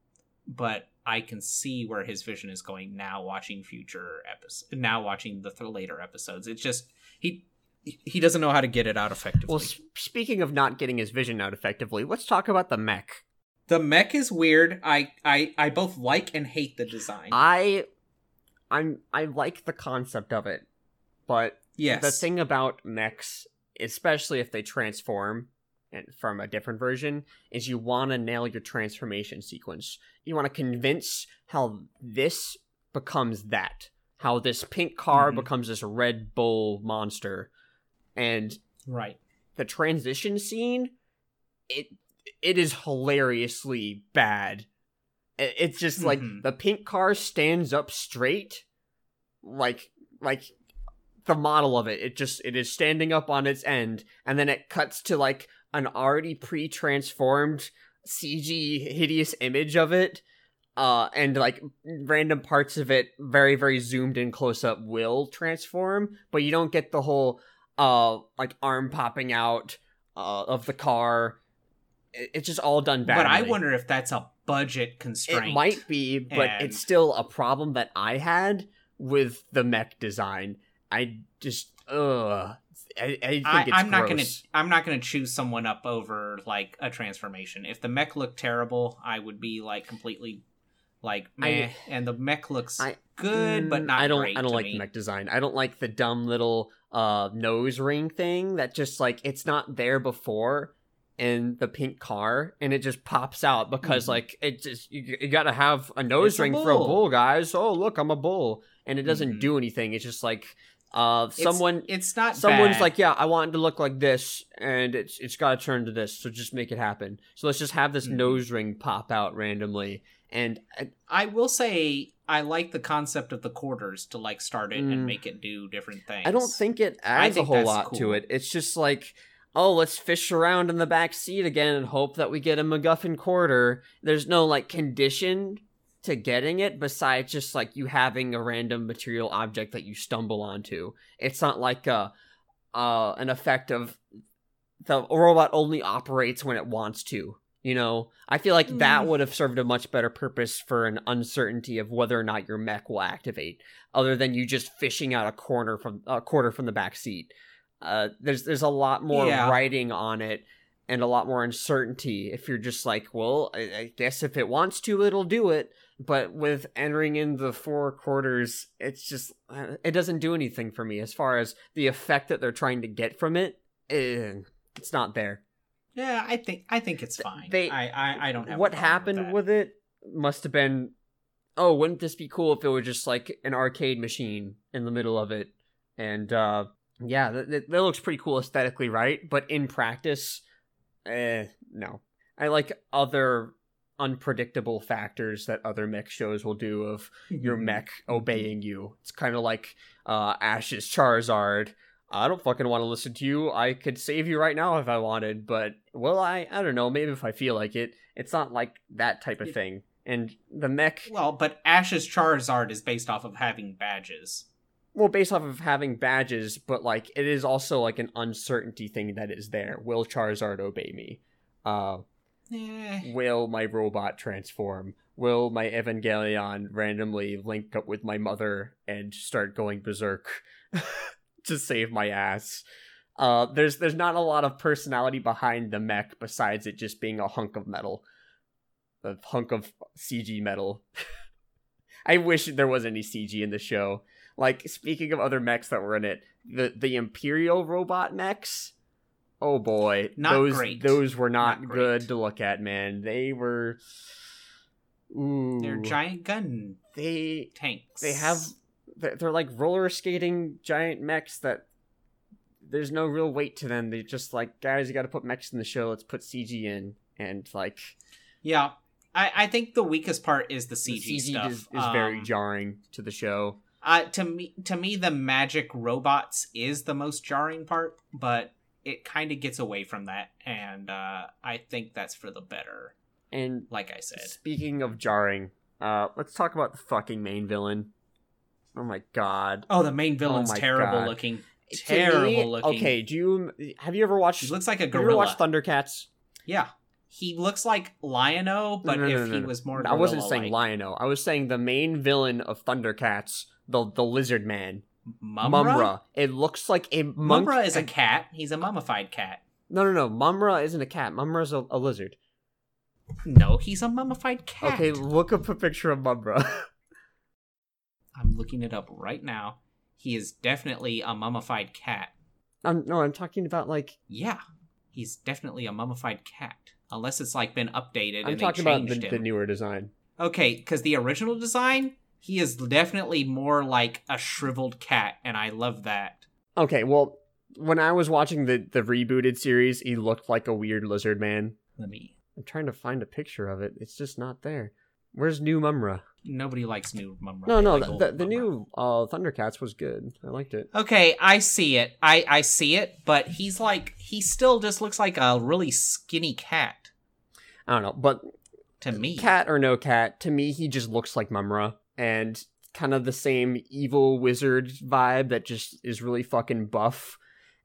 but I can see where his vision is going now. Watching future episodes, now watching the th- later episodes, it's just he he doesn't know how to get it out effectively. well. S- speaking of not getting his vision out effectively, let's talk about the mech. The mech is weird. I I I both like and hate the design. I, I'm I like the concept of it, but yes. the thing about mechs, especially if they transform from a different version, is you want to nail your transformation sequence. You want to convince how this becomes that, how this pink car Mhm. becomes this Red Bull monster, and right. the transition scene, it it is hilariously bad. It's just like Mhm. the pink car stands up straight, like like the model of it. It just it is standing up on its end, and then it cuts to like an already pre-transformed CG hideous image of it, uh, and like random parts of it, very very zoomed in close up, will transform, but you don't get the whole uh like arm popping out uh, of the car. It's just all done badly. But I wonder if that's a budget constraint. It might be, but and- it's still a problem that I had with the mech design. I just ugh. I, I think I, I'm not gonna. I'm not gonna choose someone up over like a transformation. If the mech looked terrible, I would be like completely like I- and the mech looks I- good, but Mm, not. I don't. Great I don't like me. the mech design. I don't like the dumb little uh nose ring thing that just like it's not there before in the pink car and it just pops out because Mhm. like it just you, you got to have a nose It's a ring for a bull. guys. Oh look, I'm a bull, and it doesn't Mhm. do anything. It's just like uh It's- someone It's not. someone's bad. like, yeah, I want it to look like this, and it's it's got to turn to this, so just make it happen. So let's just have this Mhm. nose ring pop out randomly, and uh, I will say I like the concept of the quarters to like start it Mm. and make it do different things. I don't think it adds think a whole lot to it. It's just like, oh, let's fish around in the back seat again and hope that we get a MacGuffin quarter. There's no like condition to getting it besides just like you having a random material object that you stumble onto. It's not like a uh an effect of the robot only operates when it wants to. You know, I feel like that Mm. would have served a much better purpose for an uncertainty of whether or not your mech will activate, other than you just fishing out a corner from a quarter from the back seat. Uh, there's there's a lot more Yeah. writing on it and a lot more uncertainty. If you're just like, well, I, I guess if it wants to, it'll do it. But with entering in the four quarters, it's just uh, it doesn't do anything for me as far as the effect that they're trying to get from it. eh, it's not there. Yeah, I think I think it's fine. they- I I, I don't have what happened that. with, it must have been oh wouldn't this be cool if it was just like an arcade machine in the middle of it and uh yeah that, that, that looks pretty cool aesthetically right but in practice eh no i like other unpredictable factors that other mech shows will do of your Mm-hmm. mech obeying you. It's kind of like uh, Ash's Charizard. I don't fucking want to listen to you. I could save you right now if I wanted, but well, I I don't know. Maybe if I feel like it. It's not like that type of thing. And the mech, Well, but Ash's Charizard is based off of having badges. well, based off of having badges, but like it is also like an uncertainty thing that is there. Will Charizard obey me? Uh, Eh. will my robot transform? Will my Evangelion randomly link up with my mother and start going berserk to save my ass? Uh, there's there's not a lot of personality behind the mech besides it just being a hunk of metal, a hunk of CG metal. I wish there was any CG in the show. Like speaking of other mechs that were in it, the the Imperial robot mechs. Oh boy, Not those great. those were not, Not good to look at, man. They were. Ooh, They're giant gun they tanks. they have they're, they're like roller skating giant mechs that there's no real weight to them. They just like guys, you got to put mechs in the show. Let's put CG in, and like Yeah, I I think the weakest part is the the CG, CG stuff. is, is very Um, jarring to the show. Uh, to me, to me, the magic robots is the most jarring part, but it kind of gets away from that, and uh, I think that's for the better. And Like I said, speaking of jarring, uh, let's talk about the fucking main villain. Oh my god. oh, the main villain's my terrible God. looking. Terrible me- looking. Okay, do you have you ever watched? He looks like a have you ever gorilla. watched Thundercats? yeah, he looks like Lion-O, but No, no, if no, he was more. I wasn't saying. Lion-O. I was saying the main villain of Thundercats, the the lizard man, Mumm-Ra. Mumm-Ra. It looks like a monk. Mumm-Ra is a cat. He's a mummified cat. No, no, no. Mumm-Ra isn't a cat. Mumm-Ra's a, a lizard. No, he's a mummified cat. Okay, look up a picture of Mumm-Ra. I'm looking it up right now. He is definitely a mummified cat. I'm, no, I'm talking about like Yeah, he's definitely a mummified cat. Unless it's like been updated. I'm and talking they about the, the newer design. Okay, because the original design, he is definitely more like a shriveled cat, and I love that. Okay, well, when I was watching the the rebooted series, he looked like a weird lizard man. Let me. I'm trying to find a picture of it. It's just not there. Where's new Mumm-Ra? Nobody likes new Mumm-Ra. No, no, like the, the, the new uh, Thundercats was good. I liked it. Okay, I see it. I I see it, but he's like he still just looks like a really skinny cat I don't know, but to me. cat or no cat, to me he just looks like Mumm-Ra and kind of the same evil wizard vibe that just is really fucking buff.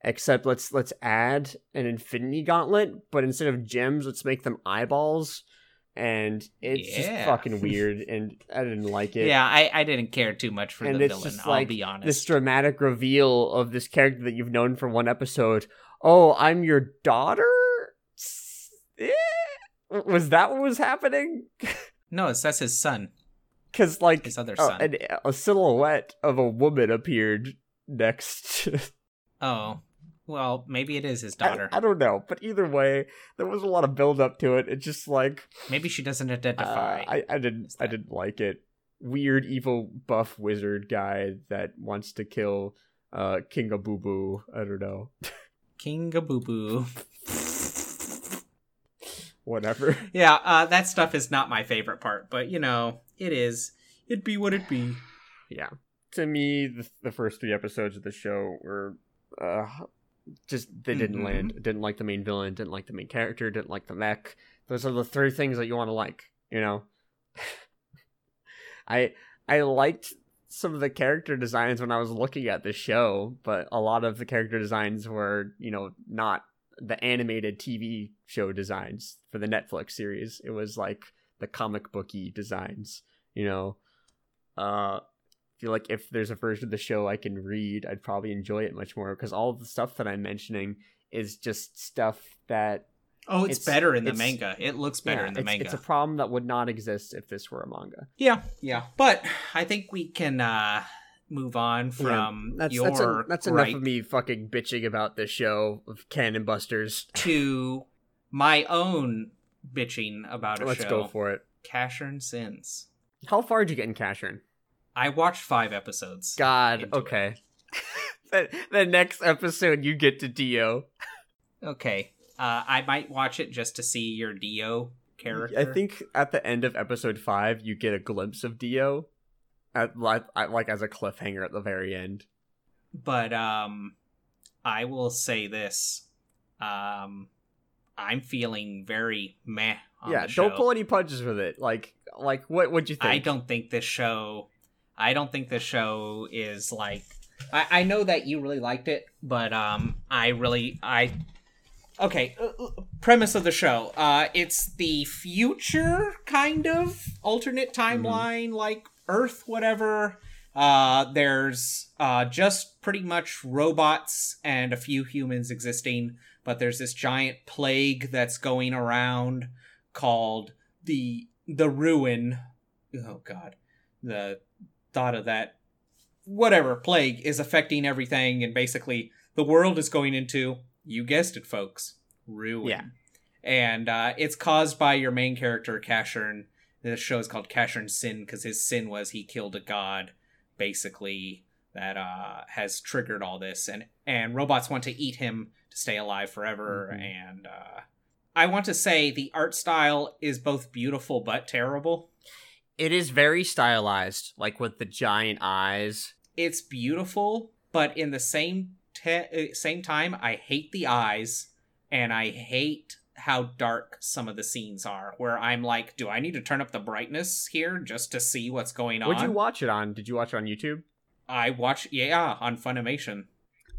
Except let's let's add an Infinity Gauntlet, but instead of gems, let's make them eyeballs. And it's Yeah. just fucking weird, and I didn't like it. Yeah, I, I didn't care too much for And the villain. I'll like be honest. this dramatic reveal of this character that you've known for one episode. Oh, I'm your daughter. Eh? Was that what was happening? No, it's that's his son, Because like his other uh, son. an, a silhouette of a woman appeared next. to- oh, well, maybe it is his daughter. I don't know, but either way, there was a lot of build up to it. It's just like maybe she doesn't uh, identify. I, I didn't I didn't like it. Weird evil buff wizard guy that wants to kill uh King of Boo Boo. I don't know. King of Boo Boo. Whatever. yeah, uh, that stuff is not my favorite part, but you know, it is. It be what it be. yeah. To me, the, the first three episodes of the show were uh just they didn't Mhm. land. Didn't like the main villain. Didn't like the main character. Didn't like the mech. Those are the three things that you want to like. You know. I I liked some of the character designs when I was looking at the show, but a lot of the character designs were, you know, not the animated TV show designs for the Netflix series. It was like the comic booky designs, you know. Uh feel like if there's a version of the show I can read, I'd probably enjoy it much more because all of the stuff that I'm mentioning is just stuff that Oh, it's, It's- better in the manga. It looks better yeah, in the it's, manga. It's a problem that would not exist if this were a manga. Yeah, yeah. But I think we can uh move on from Yeah, that's your that's, en- that's enough of me fucking bitching about this show of Cannon Busters. to my own bitching about a Let's show. go for it. Casshern Sins. How far did you get in Casshern? I watched five episodes. God, okay. the, the next episode you get to Dio. Okay. Uh, I might watch it just to see your Dio character. I think at the end of episode five, you get a glimpse of Dio, at like, at, like as a cliffhanger at the very end. but um I will say this. Um I'm feeling very meh on yeah, the show. don't pull any punches with it. Like, like what would you think? I don't think this show I don't think this show is like I, I know that you really liked it, but um I really I Okay, uh, uh, premise of the show. Uh it's the future kind of alternate timeline like Earth whatever. Uh there's uh just pretty much robots and a few humans existing, but there's this giant plague that's going around called the the ruin. Oh god. The thought of that whatever plague is affecting everything and basically the world is going into you guessed it folks ruin. Yeah. and uh, it's caused by your main character Casshern the show is called Casshern's sin because his sin was he killed a god basically that uh, has triggered all this and and robots want to eat him to stay alive forever Mhm. and uh, I want to say the art style is both beautiful but terrible. It is very stylized, like with the giant eyes. It's beautiful, but in the same te- uh, same time, I hate the eyes and I hate how dark some of the scenes are. Where I'm like, do I need to turn up the brightness here just to see what's going on? Would you watch it on? Did you watch it on YouTube? I watch, yeah, on Funimation.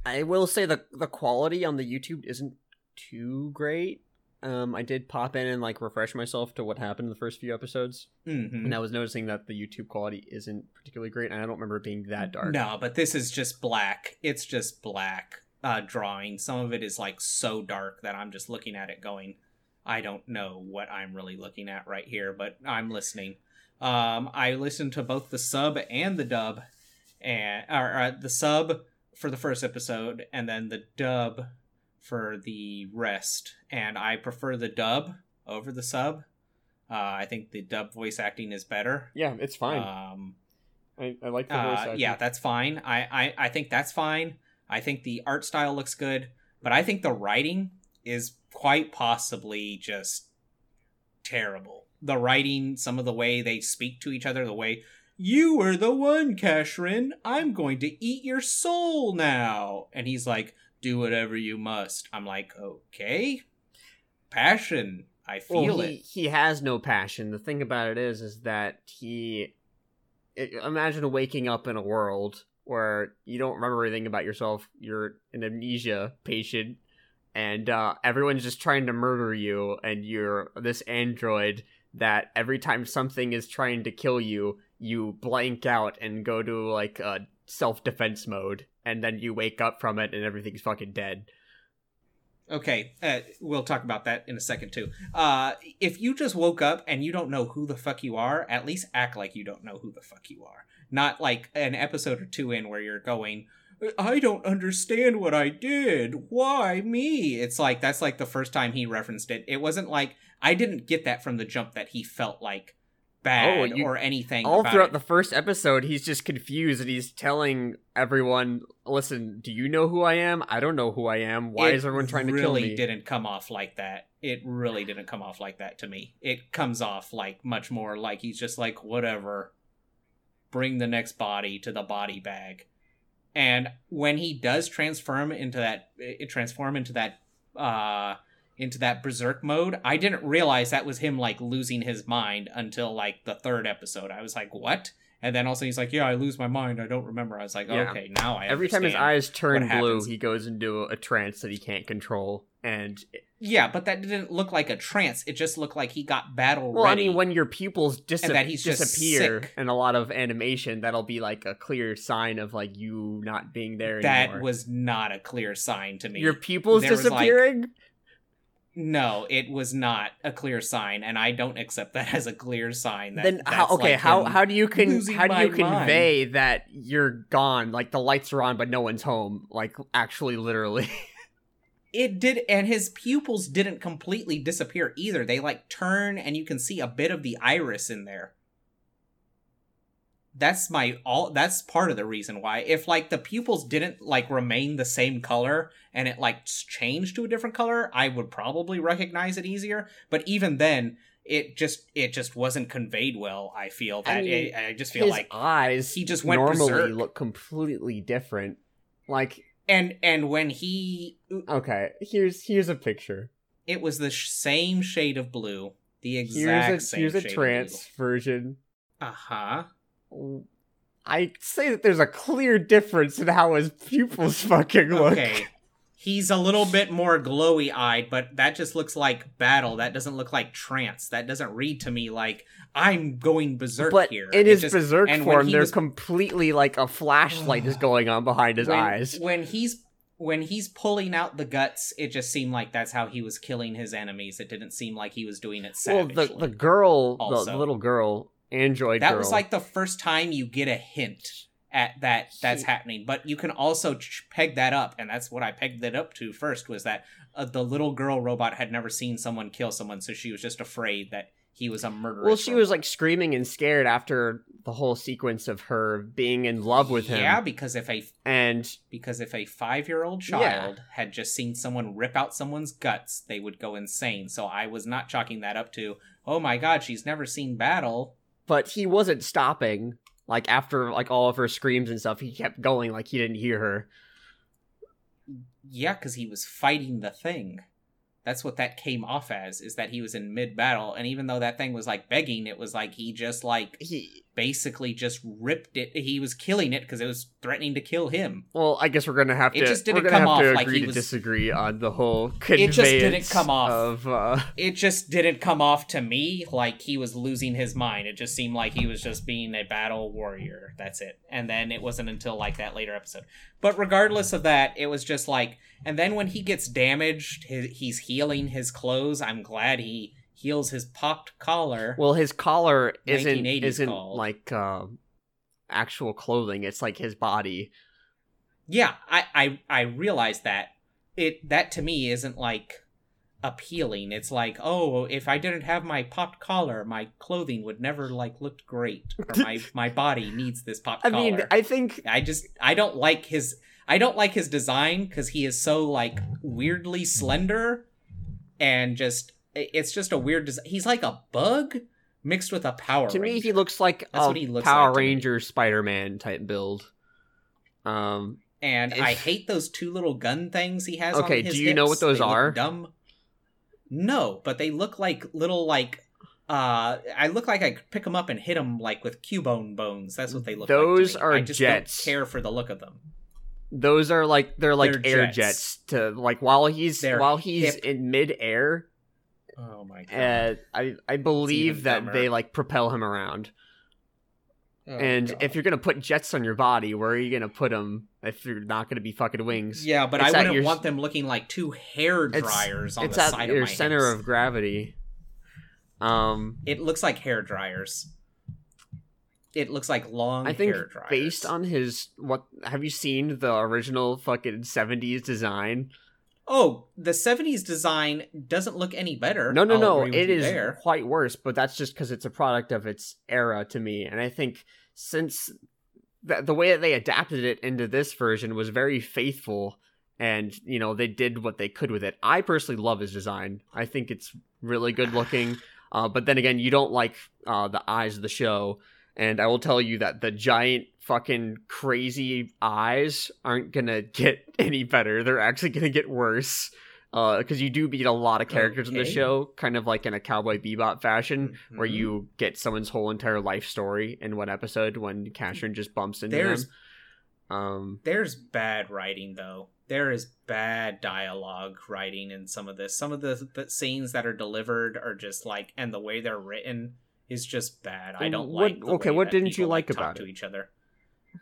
I will say the the quality on the YouTube isn't too great. Um, I did pop in and like refresh myself to what happened in the first few episodes, hmm and I was noticing that the YouTube quality isn't particularly great, and I don't remember it being that dark. No, but this is just black. It's just black uh, drawing. Some of it is like so dark that I'm just looking at it going, I don't know what I'm really looking at right here, but I'm listening. Um, I listened to both the sub and the dub, and or uh, the sub for the first episode, and then the dub for the rest. And I prefer the dub over the sub. Uh, I think the dub voice acting is better. Yeah, it's fine. Um, I, I like the voice uh, acting. yeah, that's fine. I, I I think that's fine. I think the art style looks good, but I think the writing is quite possibly just terrible. the writing, some of the way they speak to each other, the way you were the one, Casshern. I'm going to eat your soul now. And he's like, do whatever you must. I'm like, okay. Passion. I feel well, he, it. He has no passion. The thing about it is, is that he. Imagine waking up in a world where you don't remember anything about yourself. You're an amnesia patient, and uh, everyone's just trying to murder you, and you're this android that every time something is trying to kill you, you blank out and go to like a self defense mode, and then you wake up from it and everything's fucking dead. Okay, uh, we'll talk about that in a second too. Uh, if you just woke up and you don't know who the fuck you are, at least act like you don't know who the fuck you are. Not like an episode or two in where you're going, I don't understand what I did. Why me? It's like that's like the first time he referenced it. It wasn't like I didn't get that from the jump that he felt like bad oh, you, or anything. All throughout it. the first episode, he's just confused and he's telling everyone, "Listen, do you know who I am? I don't know who I am. Why it is everyone trying really to kill me?" Really didn't come off like that. It really didn't come off like that to me. It comes off like much more like he's just like, "Whatever, bring the next body to the body bag." And when he does transform into that, it transform into that. uh into that berserk mode, I didn't realize that was him like losing his mind until like the third episode. I was like, "What?" And then also he's like, "Yeah, I lose my mind. I don't remember." I was like, yeah. "Okay, now I." Every time his eyes turn blue, he goes into a trance that he can't control, and yeah, but that didn't look like a trance. It just looked like he got battle well, ready. I mean, when your pupils dis- disappear in a lot of animation, that'll be like a clear sign of like you not being there. That anymore. was not a clear sign to me. Your pupils there disappearing. No, it was not a clear sign, and I don't accept that as a clear sign. That, then how, okay, like how how do you con- how do you convey mind. that you're gone? Like the lights are on, but no one's home. Like actually, literally. it did, and his pupils didn't completely disappear either. They like turn, and you can see a bit of the iris in there that's my all that's part of the reason why. If like the pupils didn't like remain the same color and it like changed to a different color i would probably recognize it easier. But even then it just it just wasn't conveyed well i feel that I, mean, it, I just feel like eyes he just went normally berserk. look completely different. Like and and when he okay here's here's a picture. It was the sh- same shade of blue the exact here's a, same here's a trance version. Uh-huh I say that there's a clear difference in how his pupils fucking look. Okay. He's a little bit more glowy eyed, but that just looks like battle. That doesn't look like trance. That doesn't read to me like I'm going berserk but here. in his just, berserk form, there's was, completely like a flashlight is going on behind his when, eyes. When he's when he's pulling out the guts, it just seemed like that's how he was killing his enemies. It didn't seem like he was doing it savagely. Well, the the girl, the, the little girl, Android. That girl. was like the first time you get a hint at that that's happening. But you can also ch- peg that up, and that's what I pegged it up to first was that uh, the little girl robot had never seen someone kill someone, so she was just afraid that he was a murderer. Well, she robot. was like screaming and scared after the whole sequence of her being in love with him. Yeah, because if a and because if a five year old child yeah. had just seen someone rip out someone's guts, they would go insane. So I was not chalking that up to oh my god, she's never seen battle but he wasn't stopping. Like after like all of her screams and stuff, he kept going like he didn't hear her. Yeah, because he was fighting the thing that's what that came off as is that he was in mid battle and even though that thing was like begging it was like he just like he basically just ripped it. He was killing it because it was threatening to kill him. Well i guess we're gonna have to it just didn't come off like he was disagree on the whole it just didn't come off. of, uh... it just didn't come off to me like he was losing his mind. It just seemed like he was just being a battle warrior. That's it. And then it wasn't until like that later episode. But regardless of that it was just like and then when he gets damaged, his, he's healing his clothes. I'm glad he heals his popped collar. Well, his collar isn't isn't called. like uh, actual clothing. It's like his body. Yeah, I I I realize that. It that to me isn't like appealing. It's like, oh, if I didn't have my popped collar, my clothing would never like look great. Or my my body needs this popped I collar. I mean, I think I just I don't like his I don't like his design because he is so like weirdly slender and just it's just a weird design. He's like a bug, mixed with a Power to me, he looks like That's a looks Power like. Ranger Spider-Man type build. Um, and if- I hate those two little gun things he has. Okay, on his do you know what those They are? Dumb. No, but they look like little like. Uh, I look like I could pick them up and hit them like with Cubone bones. That's what they look like. to Those are I just jets. Don't care for the look of them. those are like they're like They're air jets. jets. to like while he's They're while he's hip. in midair. Oh my god! Uh, I I believe that dumber. they like propel him around. Oh, and God. if you're gonna put jets on your body, where are you gonna put them if you're not gonna be fucking wings? yeah, but it's I wouldn't your- want them looking like two hair It's- dryers on it's the at side your of my center hips. of gravity. Um, It looks like hair dryers. It looks like long I think hair dryers. based on his what have you seen the original fucking 70s design? Oh, the 70s design doesn't look any better. No, no, I'll no. It is there. quite worse, but that's just because it's a product of its era to me. And I think since the, the way that they adapted it into this version was very faithful, and you know they did what they could with it. I personally love his design. I think it's really good looking. Uh, but then again, you don't like uh, the eyes of the show, and I will tell you that the giant fucking crazy eyes aren't gonna get any better. They're actually gonna get worse. Because you do meet a lot of characters in the show, kind of like in a Cowboy Bebop fashion, where Mhm. you get someone's whole entire life story in one episode when Casshern just bumps into There's them. Um, there's bad writing though. There is bad dialogue writing in some of this. Some of the, the scenes that are delivered are just like, and the way they're written is just bad. I don't What- like. okay, what didn't you like talk about to it? each other?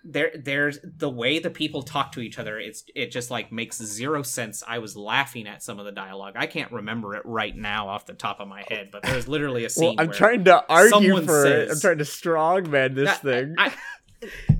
There, there's the way the people talk to each other. It's it just like makes zero sense. I was laughing at some of the dialogue. I can't remember it right now off the top of my head, but there's literally a scene. well, I'm trying to argue for it. I'm trying to strongman this thing. I,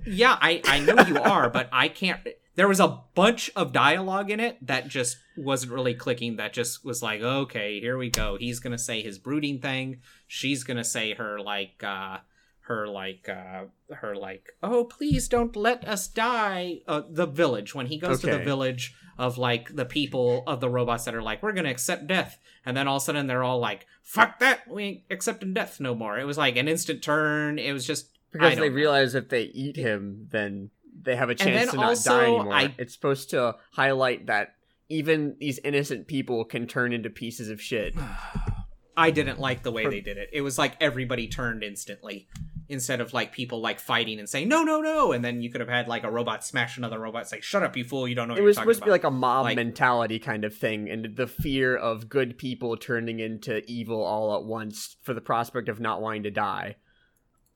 yeah, I, I know you are, but I can't. There was a bunch of dialogue in it that just wasn't really clicking. That just was like, okay, here we go. He's gonna say his brooding thing. She's gonna say her like, uh, her like, uh, her like, oh, please don't let us die. Uh, the village when he goes to the village of like the people of the robots that are like, we're gonna accept death, and then all of a sudden they're all like, fuck that, we ain't accepting death no more. It was like an instant turn. It was just because they know. realize if they eat him, then they have a chance to not also, die anymore. I- It's supposed to highlight that even these innocent people can turn into pieces of shit. I didn't like the way they did it. It was like everybody turned instantly instead of like people like fighting and saying no, no, no, and then you could have had like a robot smash another robot, say "Shut up, you fool! You don't know." What It was supposed to be like a mob Like- mentality kind of thing, and the fear of good people turning into evil all at once for the prospect of not wanting to die.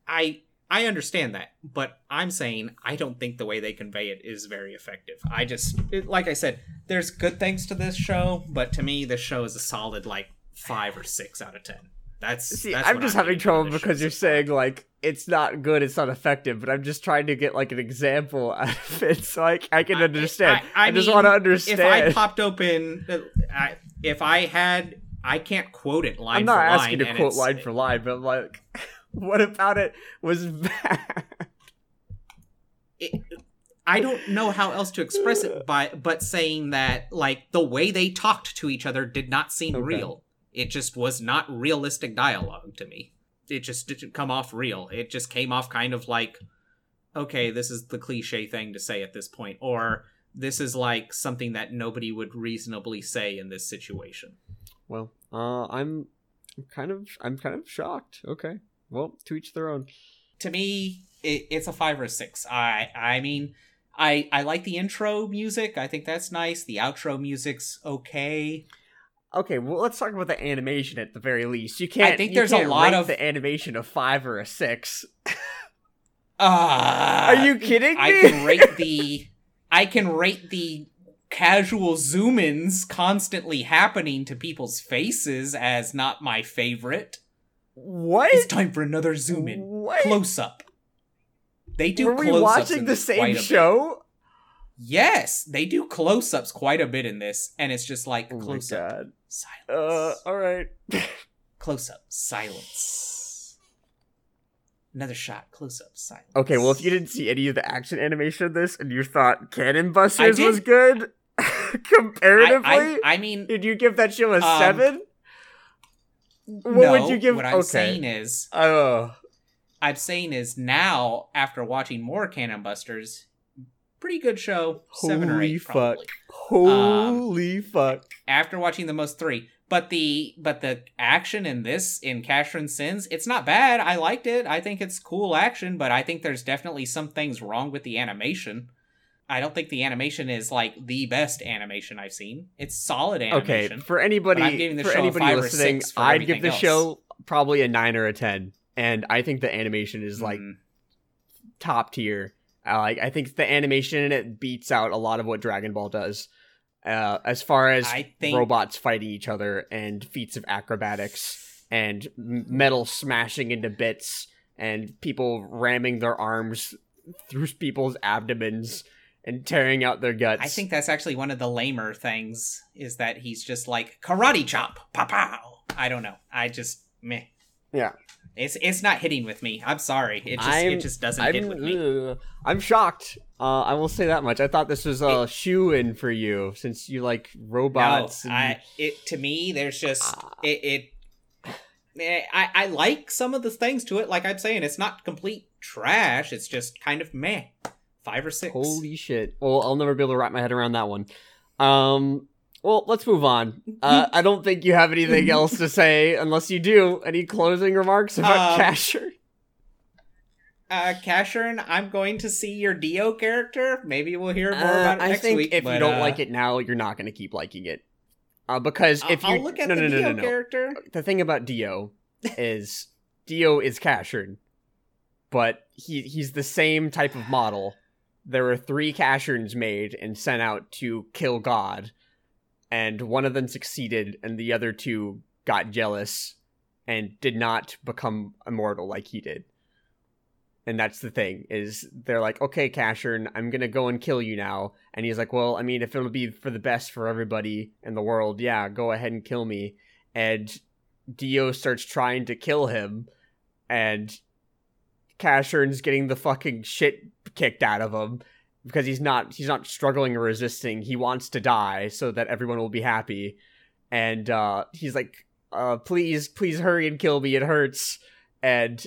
I I understand that, but I'm saying I don't think the way they convey it is very effective. I just it, like I said, there's good things to this show, but to me, this show is a solid like five or six out of ten. That's See, that's I'm just I'm having trouble because you're saying like it's not good, it's not effective, but I'm just trying to get like an example out of it so I, I can I- understand. I, I- just mean, want to understand. if. I popped open, uh, I, if I had, I can't quote it line for line. I'm not for line. asking to quote line for line, but like, what about it was bad? it- I don't know how else to express it by but saying that like the way they talked to each other did not seem Okay. real. It just was not realistic dialogue to me. It just didn't come off real. It just came off kind of like, okay, this is the cliche thing to say at this point, or this is like something that nobody would reasonably say in this situation. Well, uh, I'm kind of I'm kind of shocked. Okay, well, to each their own. to me it, it's a five or a six i i mean i i like the intro music i think that's nice the outro music's okay Okay, well, let's talk about the animation at the very least. You can't. I think there's a lot of- the animation of five or a six. uh, Are you kidding me? i can rate the i can rate the casual zoom-ins constantly happening to people's faces as not my favorite what? it's time for another zoom in What? close up they do Were we watching the same a bit. show? yes they do close-ups quite a bit in this and it's just like Oh close up god. silence Uh, all right. Close up, silence. Another shot, close up, silence. Okay, well, if you didn't see any of the action animation of this and you thought Cannon Busters was good, I, comparatively, I, I mean, did you give that show a Um, seven? What no, would you give? What I'm okay. saying is, Oh, I'm saying is now after watching more Cannon Busters, pretty good show. Seven or Holy eight, fuck. probably. holy fuck! After watching the most three, but the but the action in this in Casshern Sins, it's not bad. I liked it. I think it's cool action, but I think there's definitely some things wrong with the animation. I don't think the animation is like the best animation I've seen. It's solid animation. Okay, for anybody, for anybody listening, I'd give the show probably a nine or a ten, and I think the animation is like Mm. top tier. I like, I think the animation in it beats out a lot of what Dragon Ball does. Uh, as far as I think robots fighting each other and feats of acrobatics and metal smashing into bits and people ramming their arms through people's abdomens and tearing out their guts. I think that's actually one of the lamer things is that he's just like karate chop, pow pow. I don't know. I just meh. Yeah. It's it's not hitting with me. I'm sorry. It just I'm- it just doesn't I'm, hit with me. ugh, I'm shocked. Uh, I will say that much. I thought this was a shoe in for you since you like robots. no, and- I it to me there's just Ah. it it eh, I, I like some of the things to it. Like I'm saying, it's not complete trash. It's just kind of meh. Five or six. Holy shit! Well, I'll never be able to wrap my head around that one. Um. Well, let's move on. Uh, I don't think you have anything else to say, unless you do. Any closing remarks about Um, Casher? Uh, Casshern, I'm going to see your Dio character. Maybe we'll hear more Uh, about it I next think week. if you don't uh, like it now, you're not going to keep liking it. Uh, because if I'll, you I'll look at no, the no, no, Dio no, no. character. the thing about Dio is Dio is Casshern, but he he's the same type of model. There were three Cassherns made and sent out to kill God, and one of them succeeded, and the other two got jealous and did not become immortal like he did. And that's the thing is they're like, okay, Casshern, I'm gonna go and kill you now. And he's like, well, I mean, if it'll be for the best for everybody in the world, yeah, go ahead and kill me. And Dio starts trying to kill him, and Casshern's getting the fucking shit kicked out of him because he's not he's not struggling or resisting. He wants to die so that everyone will be happy. And uh, he's like, uh, "Please, please hurry and kill me. It hurts." And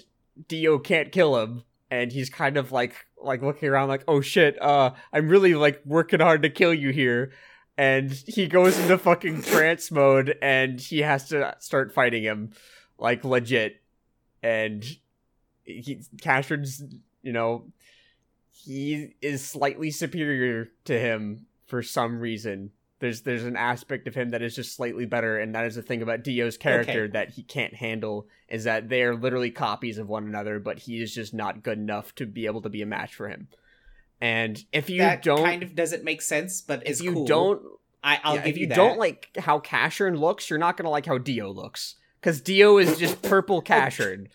Dio can't kill him, and he's kind of like like looking around like, "Oh shit, uh, I'm really like working hard to kill you here." And he goes into fucking trance mode, and he has to start fighting him, like legit. And he Casshern's, you know, he is slightly superior to him for some reason. There's there's an aspect of him that is just slightly better, and that is the thing about Dio's character Okay. that he can't handle is that they are literally copies of one another, but he is just not good enough to be able to be a match for him. And if you that don't, kind of doesn't make sense, but if you cool. don't, I, I'll yeah, give if you, you that. don't like how Casshern looks, you're not gonna like how Dio looks because Dio is just purple Casshern.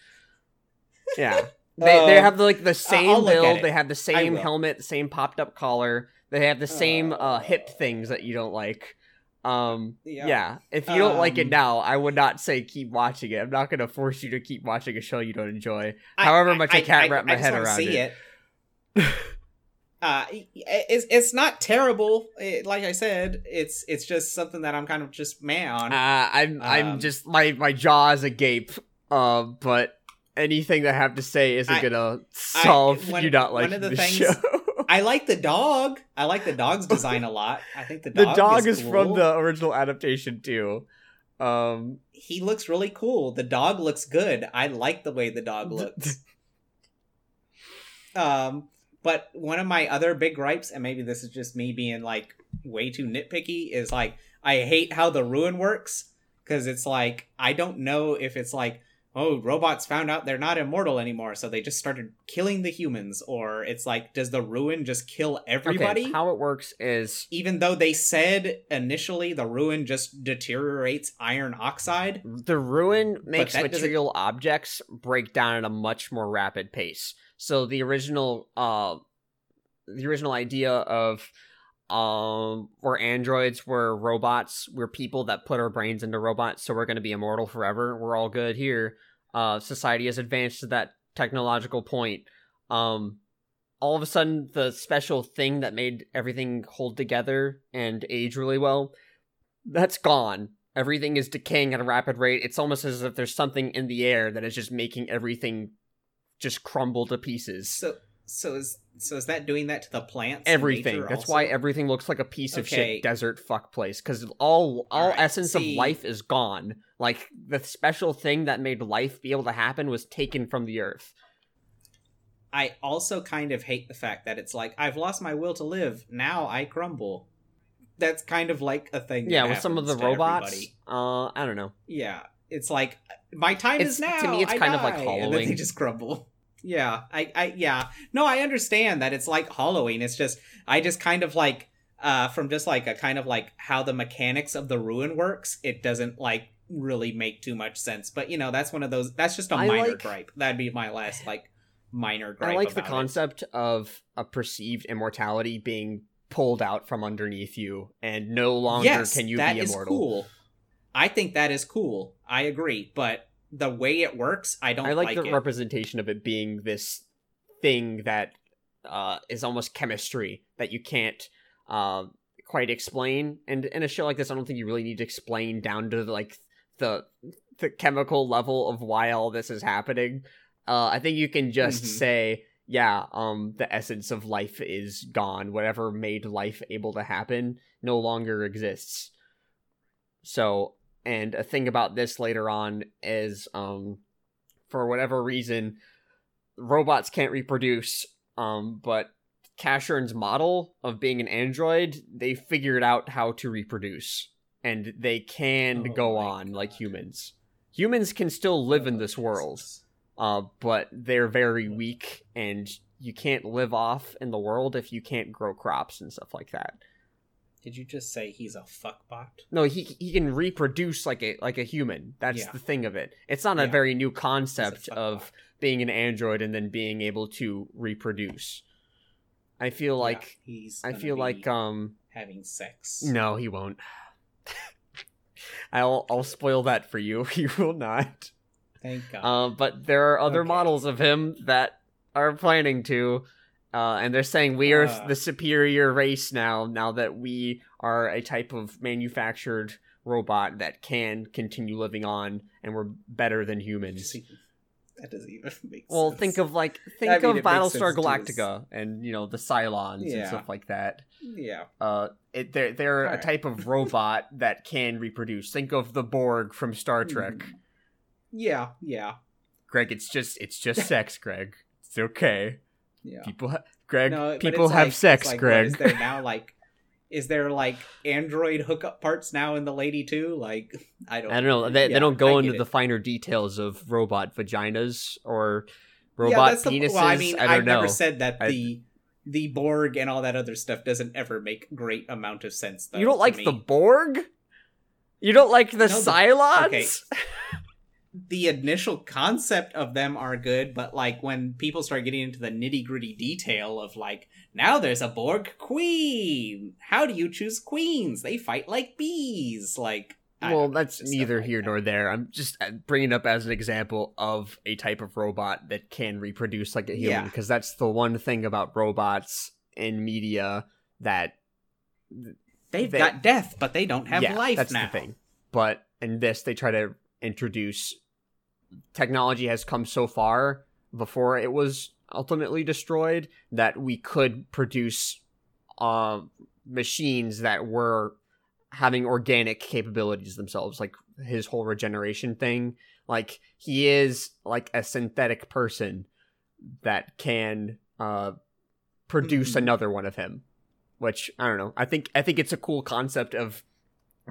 Yeah, they they Um, have like the same I'll build. They have the same helmet, the same popped up collar. They have the same uh, Uh, hip things that you don't like. Um, yeah. Yeah. If you don't like it Um, now, I would not say keep watching it. I'm not gonna force you to keep watching a show you don't enjoy. I- however much I can't wrap my head around see it. it. uh, it's it's not terrible. It, like I said, it's it's just something that I'm kind of just meh on. Uh, I'm I'm Um, just my my jaw is agape. Uh, but anything that I have to say isn't I- gonna solve one- you not liking the the things- show. I like the dog. I like the dog's design a lot. I think the the dog, dog is, is from the original adaptation too. Um, He looks really cool. The dog looks good. I like the way the dog looks. um, but one of my other big gripes, and maybe this is just me being like way too nitpicky, is like I hate how the ruin works because it's like I don't know if it's like oh robots found out they're not immortal anymore, so they just started killing the humans, or it's like does the ruin just kill everybody? okay, how it works is Even though they said initially the ruin just deteriorates iron oxide, the ruin makes that doesn't- material objects break down at a much more rapid pace. So the original uh the original idea of um where androids we're robots, we're people that put our brains into robots, so we're gonna be immortal forever. We're all good here. Uh society has advanced to that technological point. Um all of a sudden the special thing that made everything hold together and age really well, that's gone everything is decaying at a rapid rate. It's almost as if there's something in the air that is just making everything just crumble to pieces. So so is so is that doing that to the plants? everything. That's also? why everything looks like a piece of shit desert fuck place because all all Alright, essence see- of life is gone. Like the special thing that made life be able to happen was taken from the earth. I also kind of hate the fact that it's like I've lost my will to live. Now I crumble. That's kind of like a thing. yeah, with some of the robots. Uh, I don't know. Yeah, it's like my time It's- is now. to me, it's I kind of like die, and then hollowing. they just crumble. Yeah, I, I, yeah. No, I understand that it's like halloween It's just I just kind of like uh from just like a kind of like how the mechanics of the ruin works. It doesn't like really make too much sense. But you know, that's one of those. That's just a I minor like- gripe. That'd be my last like minor gripe. I like the about it. concept of a perceived immortality being pulled out from underneath you, and no longer yes, can you that be is immortal. cool. I think that is cool. I agree, but the way it works, I don't I like, like, the it. representation of it being this thing that uh, is almost chemistry that you can't uh, quite explain. And in a show like this, I don't think you really need to explain down to like the the chemical level of why all this is happening. Uh, I think you can just Mhm. say, yeah, um, the essence of life is gone. Whatever made life able to happen no longer exists. So, and a thing about this later on is, um, for whatever reason, robots can't reproduce. Um, but Casshern's model of being an android, they figured out how to reproduce, and they can Oh go on like humans. Humans can still live in this world, uh, but they're very weak, and you can't live off in the world if you can't grow crops and stuff like that. Did you just say he's a fuckbot? No, he he can reproduce like a like a human. That's Yeah. the thing of it. It's not a very new concept of being an android and then being able to reproduce. I feel like Yeah, he's. I feel like um having sex. no, he won't. I'll I'll spoil that for you. He will not. Thank God. Um, but there are other Okay. models of him that are planning to, uh, and they're saying we are Uh. the superior race now. Now that we are a type of manufactured robot that can continue living on, and we're better than humans. that doesn't even make Well, sense. Well, think of like think I mean, of Battlestar. Galactica and you know the Cylons and stuff like that. Yeah. Uh, it, they're they're a Alright. type of robot that can reproduce. Think of the Borg from Star Trek. Mhm. Yeah. Yeah. Greg, it's just it's just sex, Greg. It's okay. Yeah. People, ha- Greg. No, people have like- sex, like, Greg. is there now like? Is there like android hookup parts now in the lady too? Like, I don't. I don't know. They, Yeah, they don't go into get the finer details of robot vaginas or Yeah, robot that's the- penises. well, I mean, I don't have know. never said that I- the the Borg and all that other stuff doesn't ever make great amount of sense. Though, you don't like me. the Borg? You don't like the No, the- Cylons? okay. the initial concept of them are good, but like when people start getting into the nitty gritty detail of like, now there's a Borg queen. How do you choose queens? They fight like bees. Like, I Well, that's neither like here that. nor there. I'm just uh, bringing up as an example of a type of robot that can reproduce like a human, Yeah. because that's the one thing about robots in media that They've they- got death, but they don't have yeah, life that's now. the thing. But in this, they try to introduce technology has come so far before it was ultimately destroyed that we could produce uh, machines that were having organic capabilities themselves, like his whole regeneration thing. Like he is like a synthetic person that can uh, produce Mhm. another one of him. Which I don't know. I think I think it's a cool concept of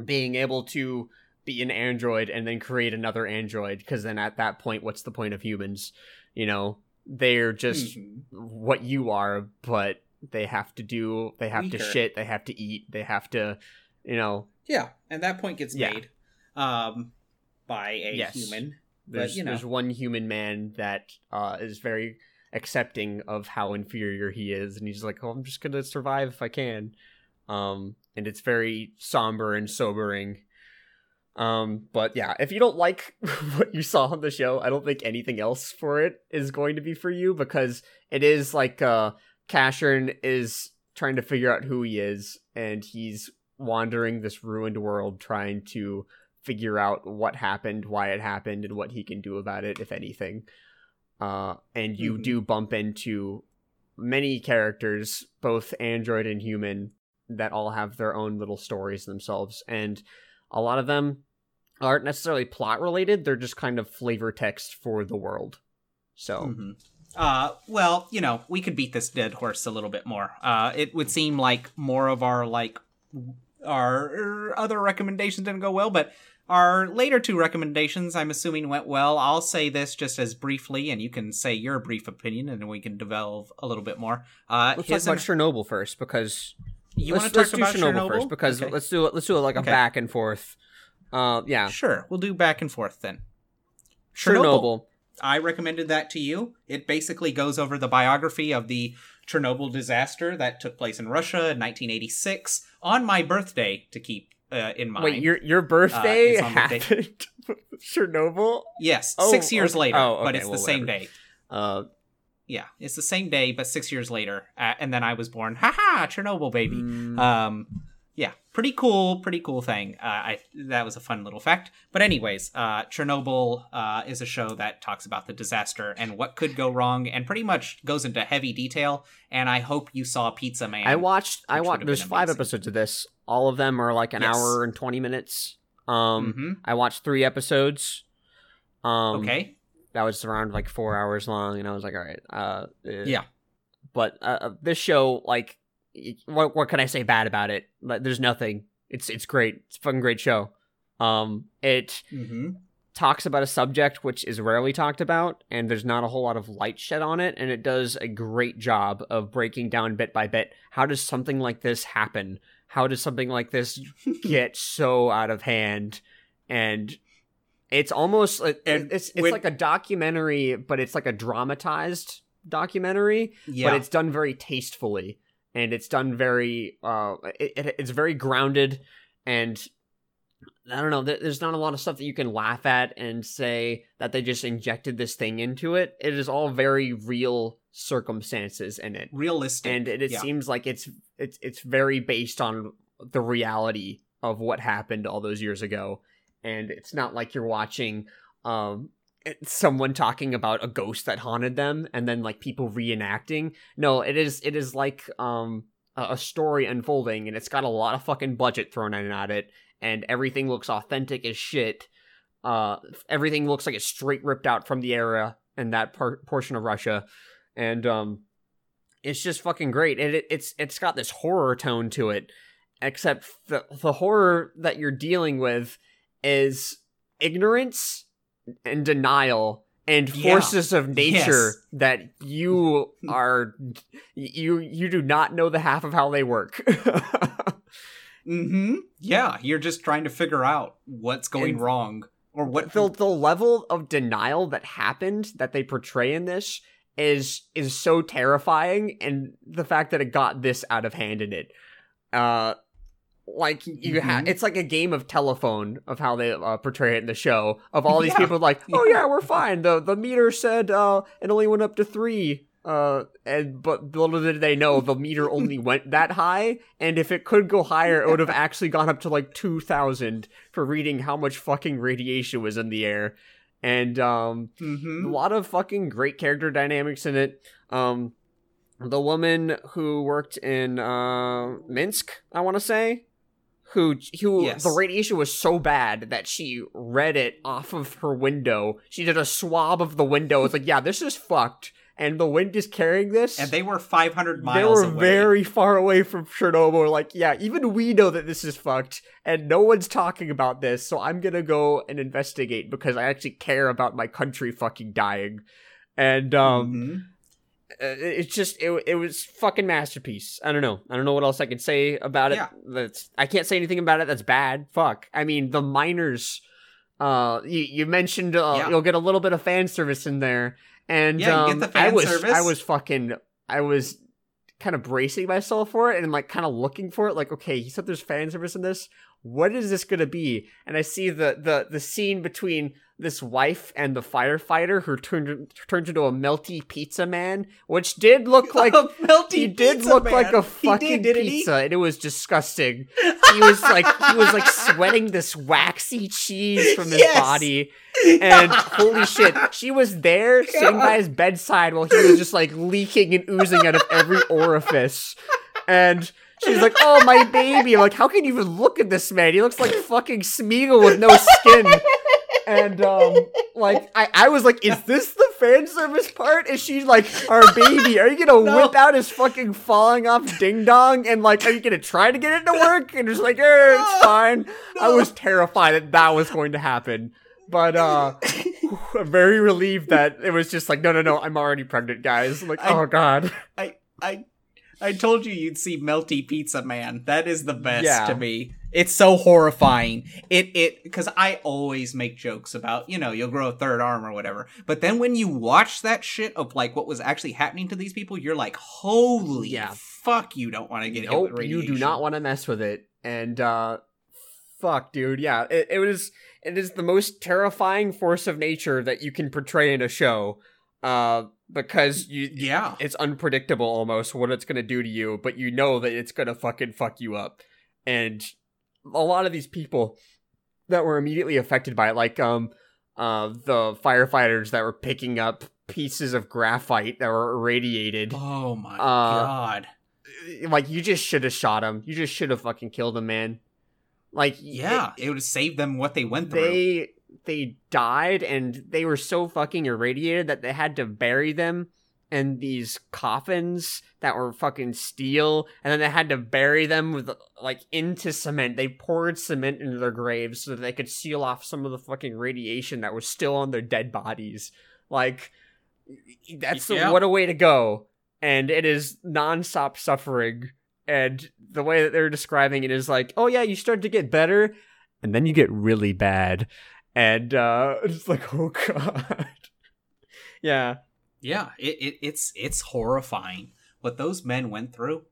being able to be an android and then create another android because then at that point what's the point of humans you know they're just Mhm. what you are but they have to do they have to shit they have to eat they have to you know Yeah, and that point gets Yeah. made um, by a Yes. human. there's you know. there's one human man that uh is very accepting of how inferior he is and he's like oh i'm just gonna survive if i can um and it's very somber and sobering um but yeah if you don't like what you saw on the show i don't think anything else for it is going to be for you because it is like uh Casshern is trying to figure out who he is and he's wandering this ruined world trying to figure out what happened, why it happened, and what he can do about it, if anything. Uh, and you Mhm. do bump into many characters, both android and human, that all have their own little stories themselves, and a lot of them aren't necessarily plot related. They're just kind of flavor text for the world. So Mhm. Uh, well, you know, we could beat this dead horse a little bit more. Uh, it would seem like more of our like our other recommendations didn't go well, but our later two recommendations, I'm assuming, went well. I'll say this just as briefly, and you can say your brief opinion, and then we can develve a little bit more. Uh, let's talk about Chernobyl first because you let's, want to talk do about Chernobyl, Chernobyl first because Okay. let's do it. Let's do it like a Okay. back and forth. Uh, yeah, Sure, we'll do back and forth then. Chernobyl. I recommended that to you. It basically goes over the biography of the Chernobyl disaster that took place in Russia in 1986 on my birthday, to keep uh, in mind. Wait, your your birthday it's on the happened Chernobyl? yes, Oh, six years okay. later, Oh, okay. but it's the well, same whatever. day. Uh, Yeah, it's the same day, but six years later, uh, and then I was born. Haha, Chernobyl baby. mm, Um, yeah, pretty cool, pretty cool thing. Uh, I that was a fun little fact. But anyways, uh, Chernobyl uh, is a show that talks about the disaster and what could go wrong, and pretty much goes into heavy detail. And I hope you saw Pizza Man. I watched. I watched. There's five episodes of this. All of them are like an Yes. hour and twenty minutes. Um, Mhm. I watched three episodes. Um, Okay. That was around like four hours long, and I was like, all right, uh, eh. Yeah. But uh, uh, this show, like, what what can I say bad about it? There's nothing. It's it's great. It's a fucking great show. Um, it Mm-hmm. talks about a subject which is rarely talked about, and there's not a whole lot of light shed on it, and it does a great job of breaking down bit by bit. How does something like this happen? How does something like this get so out of hand? And it's almost like And it's it's when- like a documentary, but it's like a dramatized documentary, Yeah. but it's done very tastefully and it's done very uh it, it, it's very grounded and i don't know there's not a lot of stuff that you can laugh at and say that they just injected this thing into it it is all very real circumstances in it realistic. and it, it yeah. seems like it's it's it's very based on the reality of what happened all those years ago and it's not like you're watching um someone talking about a ghost that haunted them and then like people reenacting. No it is it is like um a story unfolding and it's got a lot of fucking budget thrown in at it and everything looks authentic as shit. Uh everything looks like it's straight ripped out from the era and that par- portion of russia. And um it's just fucking great. And it, it's it's got this horror tone to it except the the horror that you're dealing with is ignorance and denial and Yeah. forces of nature Yes. that you are you you do not know the half of how they work Mm-hmm. Yeah, you're just trying to figure out what's going And- wrong or what. the the level of denial that happened that they portray in this is is so terrifying and the fact that it got this out of hand in it uh like you have Mhm. it's like a game of telephone of how they uh, portray it in the show of all these Yeah. people like oh yeah we're fine the the meter said uh it only went up to three uh and but little did they know the meter only went that high and if it could go higher it would have actually gone up to like 2000 for reading how much fucking radiation was in the air and um a Mhm. lot of fucking great character dynamics in it um the woman who worked in uh minsk i want to say who who Yes. the radiation was so bad that she read it off of her window she did a swab of the window it's like yeah this is fucked and the wind is carrying this And they were 500 miles they were away. very far away from Chernobyl. Like, yeah, even we know that this is fucked, and no one's talking about this. So I'm gonna go and investigate because I actually care about my country fucking dying. And um, Mhm. Uh, it's just it, it was fucking masterpiece. I don't know. I don't know what else I can say about it. Yeah. That's I can't say anything about it that's bad. Fuck. I mean, the miners. Uh, you you mentioned uh, Yeah. you'll get a little bit of fan service in there, and Yeah, um, get the I fan was service. I was fucking I was kind of bracing myself for it and like kind of looking for it. Like, okay, he said there's fan service in this. What is this gonna be? And I see the the the scene between this wife and the firefighter who turned turned into a melty pizza man, which did look like A melty he did look man. like a fucking did, pizza, and it was disgusting. he was like he was like sweating this waxy cheese from his Yes. body and holy shit she was there sitting by his bedside while he was just like leaking and oozing out of every orifice and she's like oh my baby. I'm like how can you even look at this man? He looks like fucking smeagol with no skin. And um like I, I was like is this the fan service part? Is she like our baby are you gonna No. whip out his fucking falling off ding dong and like are you gonna try to get it to work? And just like eh, it's fine. I was terrified that that was going to happen. But uh i'm very relieved that it was just like no no no i'm already pregnant guys. I'm like I- oh god. I I I told you you'd see Melty Pizza Man. That is the best Yeah. to me. It's so horrifying. It it because I always make jokes about you know you'll grow a third arm or whatever, but then when you watch that shit of like what was actually happening to these people, you're like, holy Yeah. fuck, you don't want to get hit nope you do not want to mess with it and uh fuck dude yeah it, it was it is the most terrifying force of nature that you can portray in a show uh because you Yeah, it's unpredictable almost what it's gonna do to you but you know that it's gonna fucking fuck you up and a lot of these people that were immediately affected by it like um uh the firefighters that were picking up pieces of graphite that were irradiated Oh my Uh, god. like you just should have shot him. You just should have fucking killed him, man. Like Yeah, it, would have saved them what they went through. they they died and they were so fucking irradiated that they had to bury them in these coffins that were fucking steel. And then they had to bury them with like into cement. They poured cement into their graves so that they could seal off some of the fucking radiation that was still on their dead bodies. Like that's Yeah. what a way to go. And it is non-stop suffering. And the way that they're describing it is like oh yeah you start to get better and then you get really bad and uh it's like oh god yeah Yeah, it, it it's it's horrifying. What those men went through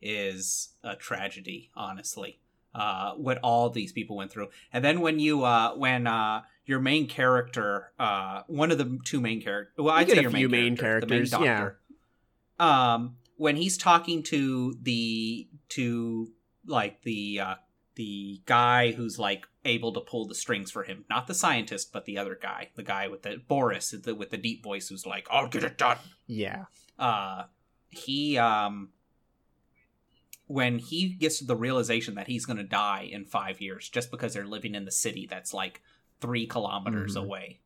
is a tragedy, honestly. Uh, what all these people went through, and then when you uh, when uh, your main character, uh, one of the two main characters, well, You I'd say a your few main, main character, the main characters, yeah. doctor. Um, when he's talking to the to like the uh, the guy who's like able to pull the strings for him, not the scientist, but the other guy, the guy with the Boris the, with the deep voice, who's like, "I'll get it done." yeah. Uh he um when he gets to the realization that he's going to die in 5 years just because they're living in the city that's like 3 kilometers Mhm. away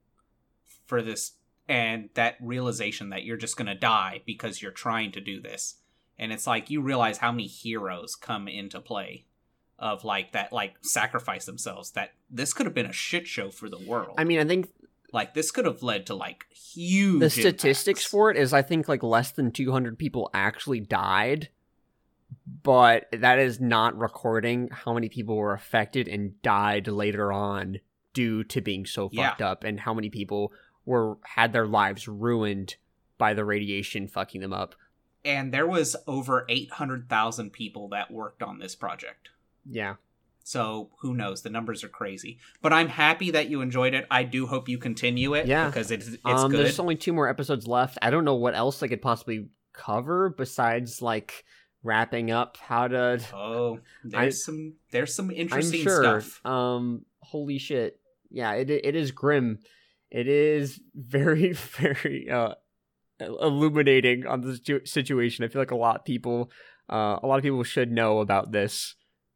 for this and that realization that you're just going to die because you're trying to do this. And it's like you realize how many heroes come into play of like that like sacrifice themselves that this could have been a shit show for the world i mean i think like this could have led to like huge the statistics impacts. for it is i think like less than 200 people actually died but that is not recording how many people were affected and died later on due to being so Yeah. fucked up and how many people were had their lives ruined by the radiation fucking them up and there was over 800,000 people that worked on this project. Yeah So who knows? The numbers are crazy. But I'm happy that you enjoyed it. I do hope you continue it Yeah. because it's it's um good. there's only two more episodes left i don't know what else i could possibly cover besides like wrapping up how to oh, there's some there's some interesting I'm sure. stuff. Um, holy shit! Yeah, it it is grim. It is very very uh illuminating on the situation. I feel like a lot of people, uh, a lot of people should know about this.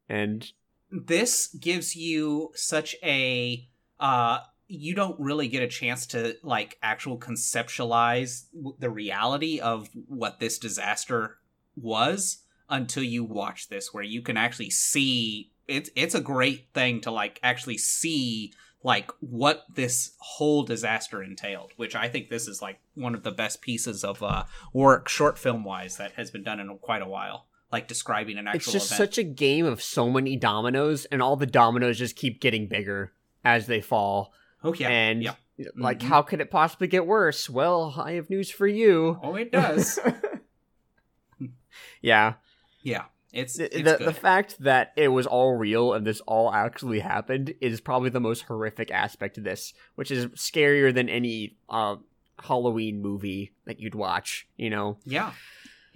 And This gives you such a uh you don't really get a chance to like actual conceptualize the reality of what this disaster was until you watch this where you can actually see it's it's a great thing to like actually see like what this whole disaster entailed which i think this is like one of the best pieces of uh work short film wise that has been done in quite a while like describing an actual it's just event such a game of so many dominoes, and all the dominoes just keep getting bigger as they fall. oh yeah and yeah. like, Mhm. how could it possibly get worse? Well, I have news for you. oh it does yeah. yeah it's, the, it's the, good. the fact that it was all real and this all actually happened is probably the most horrific aspect of this, which is scarier than any uh, Halloween movie that you'd watch. You know, yeah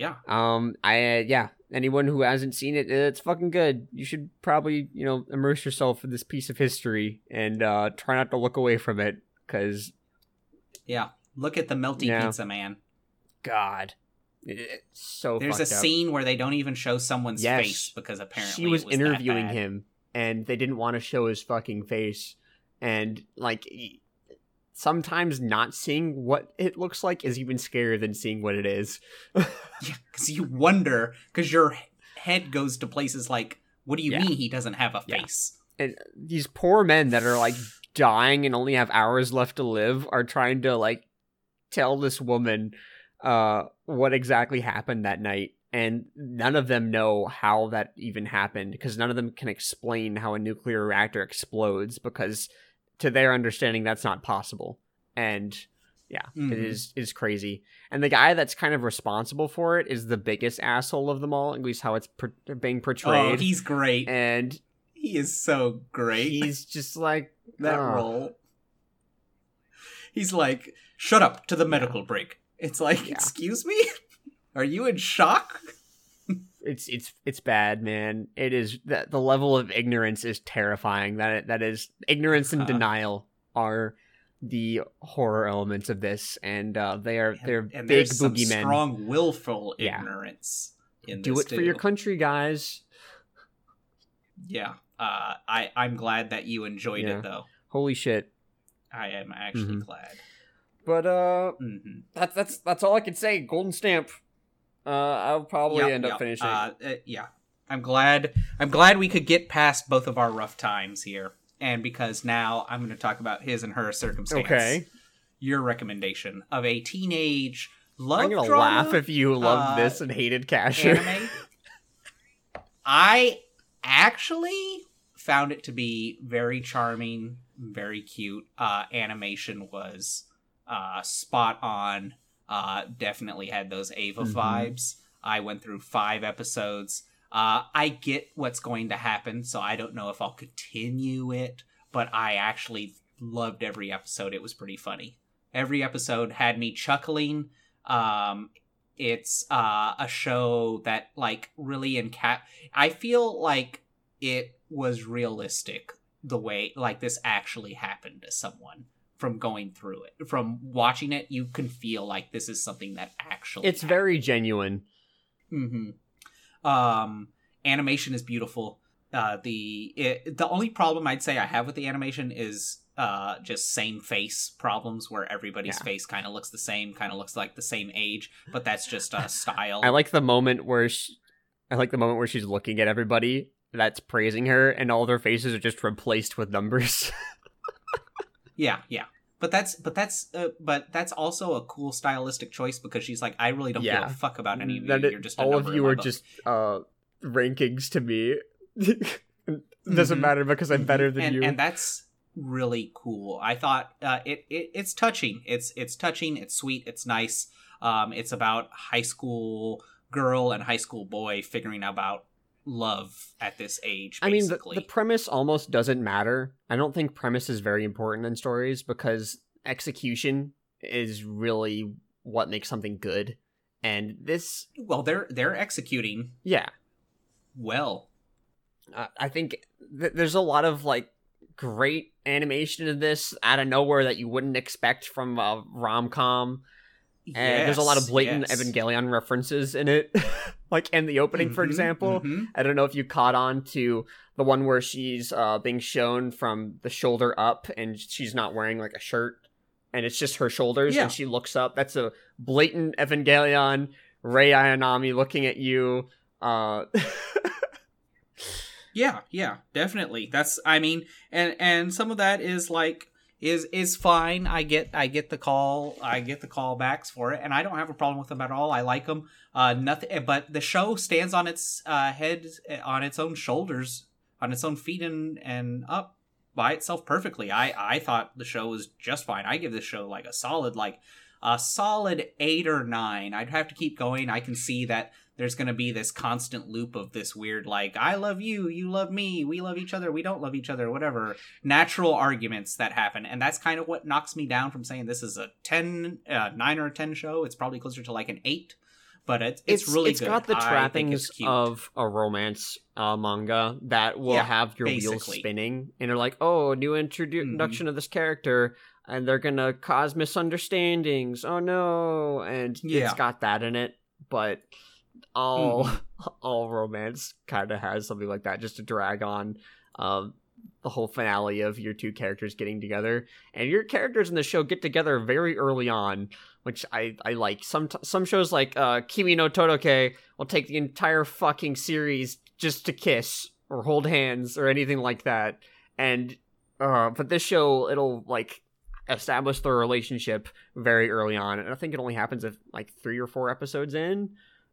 yeah. Um, I uh, yeah. Anyone who hasn't seen it, it's fucking good. You should probably you know immerse yourself in this piece of history and uh, try not to look away from it because Yeah. Look at the melty Yeah. pizza man. God, it's so There's a up. scene where they don't even show someone's Yes. face because apparently she was, was interviewing him and they didn't want to show his fucking face and like sometimes not seeing what it looks like is even scarier than seeing what it is Yeah, because you wonder because your head goes to places like, what do you Yeah. mean he doesn't have a Yeah. face? and these poor men that are like dying and only have hours left to live are trying to like tell this woman uh what exactly happened that night and none of them know how that even happened because none of them can explain how a nuclear reactor explodes because to their understanding that's not possible and yeah Mhm. it is is crazy and the guy that's kind of responsible for it is the biggest asshole of them all at least how it's per- being Oh, portrayed he's great. and he is so great. he's just like that oh. role. He's like, shut up to the medical break. It's like, Yeah. excuse me? Are you in shock? It's it's it's bad man it is the, the level of ignorance is terrifying that that is ignorance and Uh-huh. denial are the horror elements of this and uh they are they're and big boogeymen strong, willful Yeah. ignorance in do it for your country guys Yeah, uh, I I'm glad that you enjoyed Yeah. it though. holy shit I am actually Mhm. glad. but uh hmm that's that's that's all i can say golden stamp uh i'll probably end up finishing Uh, uh, yeah, I'm glad. I'm glad we could get past both of our rough times here, and because now I'm going to talk about his and her circumstance. okay Your recommendation of a teenage love i'm gonna laugh if you loved uh, this and hated Casshern anime. I actually found it to be very charming, very cute. Uh, animation was uh, spot on. Uh, definitely had those Eva Mhm. vibes. I went through five episodes. Uh, I get what's going to happen, so I don't know if I'll continue it, but I actually loved every episode. It was pretty funny. Every episode had me chuckling. Um, it's uh, a show that like really encap. I feel like it was realistic the way like this actually happened to someone from going through it. From watching it, you can feel like this is something that actually. it's very genuine hmm Um, animation is beautiful. Uh, the it, the only problem I'd say I have with the animation is uh just same face problems where everybody's Yeah. face kind of looks the same, kind of looks like the same age, but that's just a style. I like the moment where she, I like the moment where she's looking at everybody that's praising her, and all their faces are just replaced with numbers. Yeah, yeah. But that's but that's uh, but that's also a cool stylistic choice because she's like, I really don't Yeah. give a fuck about any of you. It- You're just all of you are book." just uh, rankings to me. Doesn't Mhm. matter because I'm better than and, you. and that's really cool. I thought uh, it, it it's touching. It's it's touching. It's sweet. It's nice. Um, it's about high school girl and high school boy figuring out about love at this age. I mean, the, the premise almost doesn't matter. I don't think premise is very important in stories because execution is really what makes something good. And this, well, they're they're executing yeah, well. uh, I think th- there's a lot of like great animation in this out of nowhere that you wouldn't expect from a rom com. And there's a lot of blatant yes. Evangelion references in it, like in the opening, for Mhm, example. mhm. I don't know if you caught on to the one where she's uh, being shown from the shoulder up and she's not wearing like a shirt and it's just her shoulders Yeah. and she looks up. That's a blatant Evangelion, Rei Ayanami looking at you. Uh, Yeah, yeah, definitely. That's I mean, and and some of that is like is is fine. I get I get the call. I get the callbacks for it, and I don't have a problem with them at all. I like them. Uh, nothing. But the show stands on its uh, head, on its own shoulders, on its own feet, and and up by itself perfectly. I I thought the show was just fine. I give this show like a solid like a solid eight or nine. I'd have to keep going. I can see that there's going to be this constant loop of this weird like i love you you love me we love each other we don't love each other whatever natural arguments that happen and that's kind of what knocks me down from saying this is a 10 uh, 9 or a 10 show it's probably closer to like an 8 but it's it's, really it's good. got the trappings it's of a romance uh, manga that will Yeah, have your wheels spinning and you're like oh new introdu- Mhm. introduction of this character and they're gonna cause misunderstandings oh no and Yeah. it's got that in it but all Mm-hmm. all romance kind of has something like that just to drag on um the whole finale of your two characters getting together and your characters in the show get together very early on which I, I like. Some some shows like uh, Kimi ni Todoke will take the entire fucking series just to kiss or hold hands or anything like that. And uh, but this show it'll like establish their relationship very early on, and I think it only happens if like three or four episodes in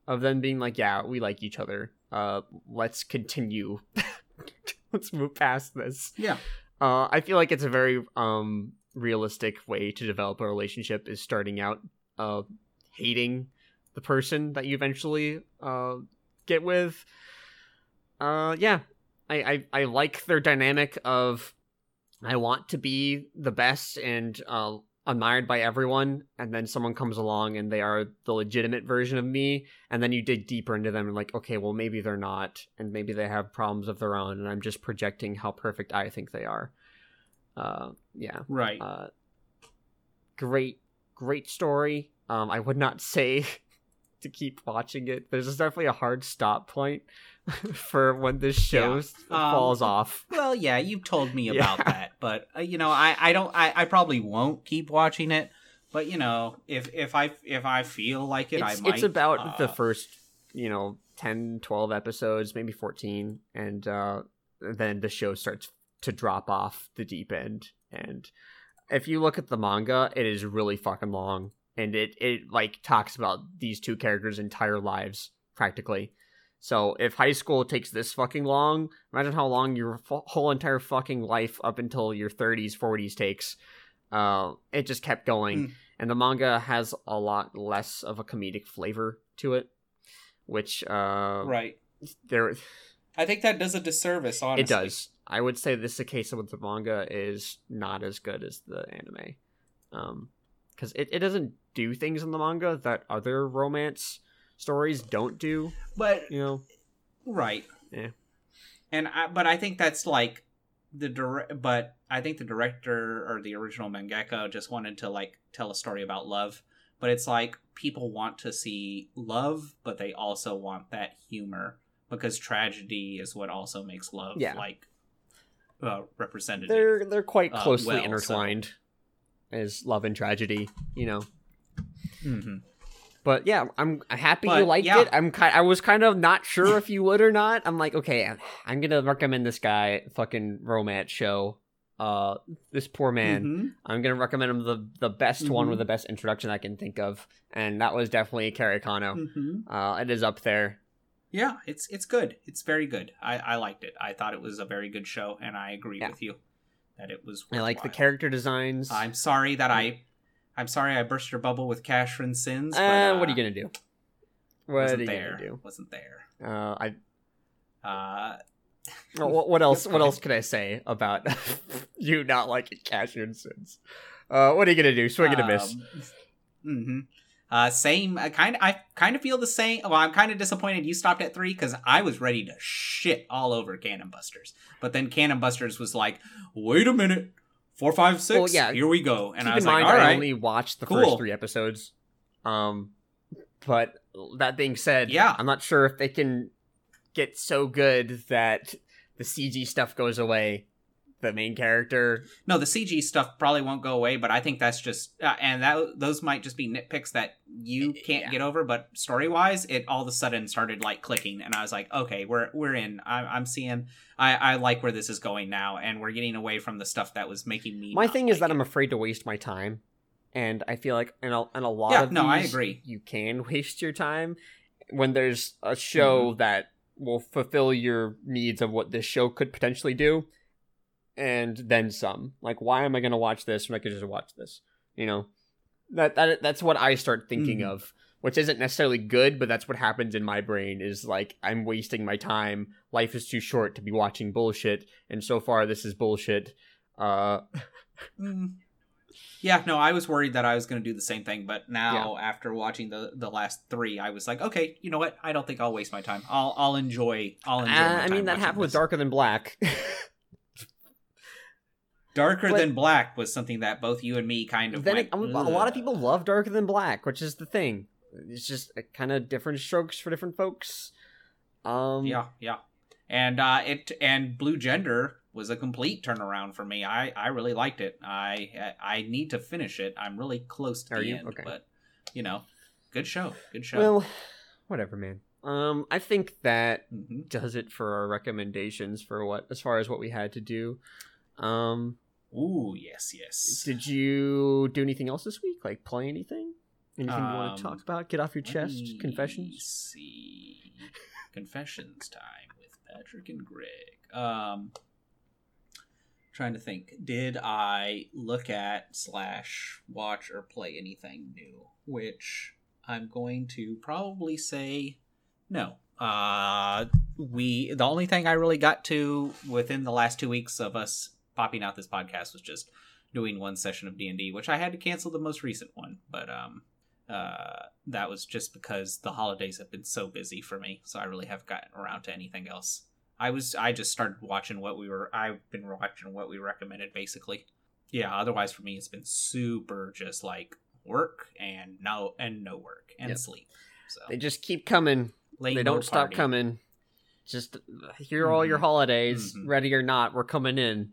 of them being like, yeah, we like each other. Uh, let's continue. let's move past this. Yeah. Uh, I feel like it's a very um realistic way to develop a relationship is starting out uh hating the person that you eventually uh get with. Uh yeah. I I, I like their dynamic of I want to be the best and uh admired by everyone and then someone comes along and they are the legitimate version of me and then you dig deeper into them and like okay well maybe they're not and maybe they have problems of their own and i'm just projecting how perfect i think they are. Uh yeah. Right. uh great great story. Um i would not say to keep watching it there's definitely a hard stop point for when this show Yeah. Um, falls off Well, yeah, you've told me Yeah. about that, but uh, you know, I, I don't, I, I probably won't keep watching it. But you know, if if I if I feel like it, it's, I might. it's about the uh, first you know 10 12 episodes maybe 14 and uh then the show starts to drop off the deep end and if you look at the manga it is really fucking long and it it like talks about these two characters entire lives practically so if high school takes this fucking long imagine how long your f- whole entire fucking life up until your 30s 40s takes uh it just kept going Mm. and the manga has a lot less of a comedic flavor to it which uh right. there I think that does a disservice. Honestly, it does i would say this is a case with the manga is not as good as the anime um because it, it doesn't do things in the manga that other romance stories don't do But you know right. Yeah. And I, but I think that's like the direct. But I think the director or the original mangaka just wanted to like tell a story about love. But it's like people want to see love, but they also want that humor because tragedy is what also makes love Yeah. like uh, representative. they're they're quite Uh, closely well, so- intertwined as love and tragedy you know hmm But yeah, I'm happy you liked yeah. it. I'm ki- I was kind of not sure if you would or not. I'm like, okay, I'm- I'm gonna recommend this guy fucking romance show. Uh, this poor man. Mhm. I'm gonna recommend him the the best one Mhm. with the best introduction I can think of, and that was definitely Carrie. Mhm. Uh, it is up there. Yeah, it's it's good. It's very good. I, I liked it. I thought it was a very good show, and I agree Yeah. with you that it was. I like the character designs. I'm sorry that I, I'm sorry I burst your bubble with Casshern Sins. But, Uh, uh, what are you gonna do? What are wasn't you there. gonna do? Wasn't there. Uh, I Uh, what, what else? What else can I say about you not liking Casshern Sins? Uh, what are you gonna do? Swing and a miss. hmm Uh, same. I kind of. I kind of feel the same. Well, I'm kind of disappointed you stopped at three because I was ready to shit all over Cannon Busters, but then Cannon Busters was like, "Wait a minute, four, five, six. Well, yeah. here we go." And Keep I was in mind, like, "All I only watched the Cool. first three episodes. Um, but that being said, Yeah. I'm not sure if they can get so good that the CG stuff goes away. The main character, No, the CG stuff probably won't go away, but I think that's just uh, and that those might just be nitpicks that you can't Yeah. get over. But story wise, it all of a sudden started like clicking, and I was like, okay, we're we're in. I'm, I'm seeing. I I like where this is going now, and we're getting away from the stuff that was making me. my not thing is that it. I'm afraid to waste my time, and I feel like in a, in a lot Yeah, of no, I agree. You can waste your time when there's a show that will fulfill your needs of what this show could potentially do, and then some. Like, why am I going to watch this when I could just watch this? You know, that that that's what I start thinking Mhm. of. Which isn't necessarily good, but that's what happens in my brain. Is like I'm wasting my time. Life is too short to be watching bullshit, and so far this is bullshit. Uh, Mm. Yeah, no, I was worried that I was going to do the same thing, but now after watching the the last three, I was like, okay, you know what? I don't think I'll waste my time. I'll I'll enjoy. I'll enjoy. Uh, I mean, that happened with. Darker Than Black. Darker but- than Black was something that both you and me kind of. then went, it, a lot of people love Darker Than Black, which is the thing. It's just kind of different strokes for different folks. Um, Yeah, yeah, and uh, it and Blue Gender was a complete turnaround for me. I I really liked it. I I need to finish it. I'm really close to Are the you? end, Okay. but you know, good show, good show. Well, whatever, man. Um, I think that Mhm. does it for our recommendations for what as far as what we had to do. Um, Ooh, yes, yes. did you do anything else this week? Like play anything? Anything you want Um, to talk about? Get off your chest? Confessions? See, confessions time with Patrick and Greg. Um, trying to think. Did I look at slash watch or play anything new? Which I'm going to probably say no. Uh, we the only thing I really got to within the last two weeks of us popping out this podcast was just doing one session of D and D, which I had to cancel the most recent one, but um uh, that was just because the holidays have been so busy for me, so I really haven't gotten around to anything else. I was I just started watching what we were I've been watching what we recommended basically. Yeah, otherwise for me it's been super just like work and no and no work and Yep. sleep. So They just keep coming. late they don't stop party. coming. Just uh, here are all your Mhm. holidays, Mhm. ready or not, we're coming in.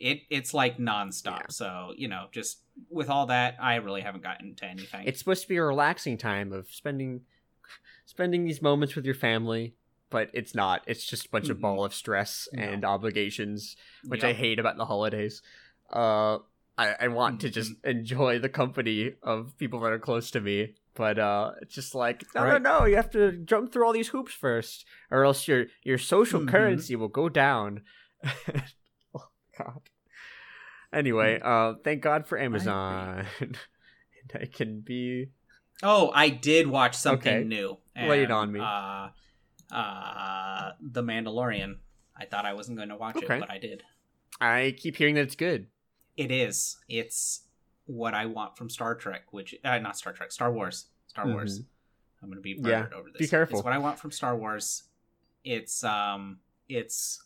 It it's like nonstop. Yeah. So you know, just with all that, I really haven't gotten to anything. It's supposed to be a relaxing time of spending spending these moments with your family, but it's not. It's just a bunch of Mhm. ball of stress No. and obligations, which I hate about the holidays. Uh, I, I want to just Mm-hmm. enjoy the company of people that are close to me, but uh, it's just like no, Right. no, no. You have to jump through all these hoops first, or else your your social Mhm. currency will go down. God. Anyway, uh, thank God for Amazon. and I can be Oh, I did watch something Okay. new. Lay it on me. Uh, uh, The Mandalorian. I thought I wasn't going to watch Okay. it, but I did. I keep hearing that it's good. It is. It's what I want from Star Trek, which uh, not Star Trek, Star Wars. Star Wars. I'm going to be Mm-hmm. Yeah, murdered over this. be careful. It's what I want from Star Wars. It's um, it's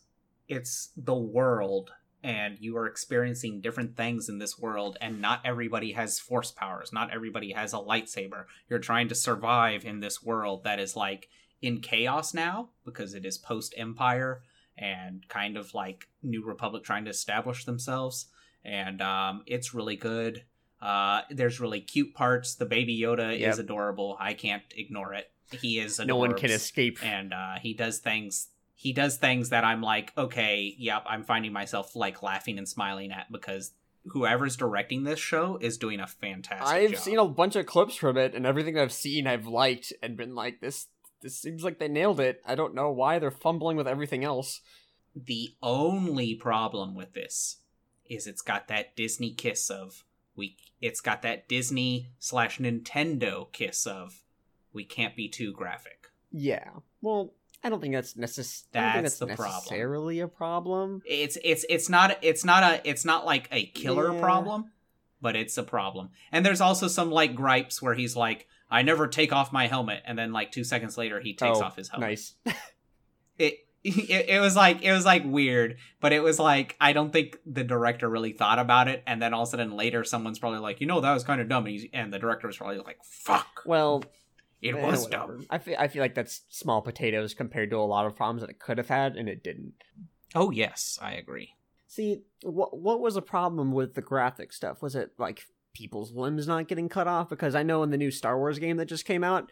it's the world, and you are experiencing different things in this world, and not everybody has force powers. Not everybody has a lightsaber. You're trying to survive in this world that is like in chaos now because it is post Empire and kind of like New Republic trying to establish themselves. And um, it's really good. Uh, there's really cute parts. The baby Yoda Yep. is adorable. I can't ignore it. He is No one can escape. and uh, he does things. He does things that I'm like, okay, yep, I'm finding myself like laughing and smiling at because whoever's directing this show is doing a fantastic I've job. seen a bunch of clips from it, and everything I've seen, I've liked and been like, this. This seems like they nailed it. I don't know why they're fumbling with everything else. The only problem with this is it's got that Disney kiss of we. It's got that Disney slash Nintendo kiss of we can't be too graphic. Yeah. Well, I don't think that's necess- don't think That's that's the problem. necessarily a problem. It's it's it's not it's not a it's not like a killer Yeah. problem, but it's a problem. And there's also some like gripes where he's like, I never take off my helmet, and then like two seconds later he takes Oh, off his helmet. Nice. it, it it was like it was like weird, but it was like I don't think the director really thought about it, and then all of a sudden later someone's probably like, you know, that was kind of dumb, and, and the director was probably like, fuck, Well, it eh, was whatever. dumb. I feel, I feel like that's small potatoes compared to a lot of problems that it could have had, and it didn't. Oh yes, I agree. See, what what was the problem with the graphic stuff? Was it like people's limbs not getting cut off? Because I know in the new Star Wars game that just came out,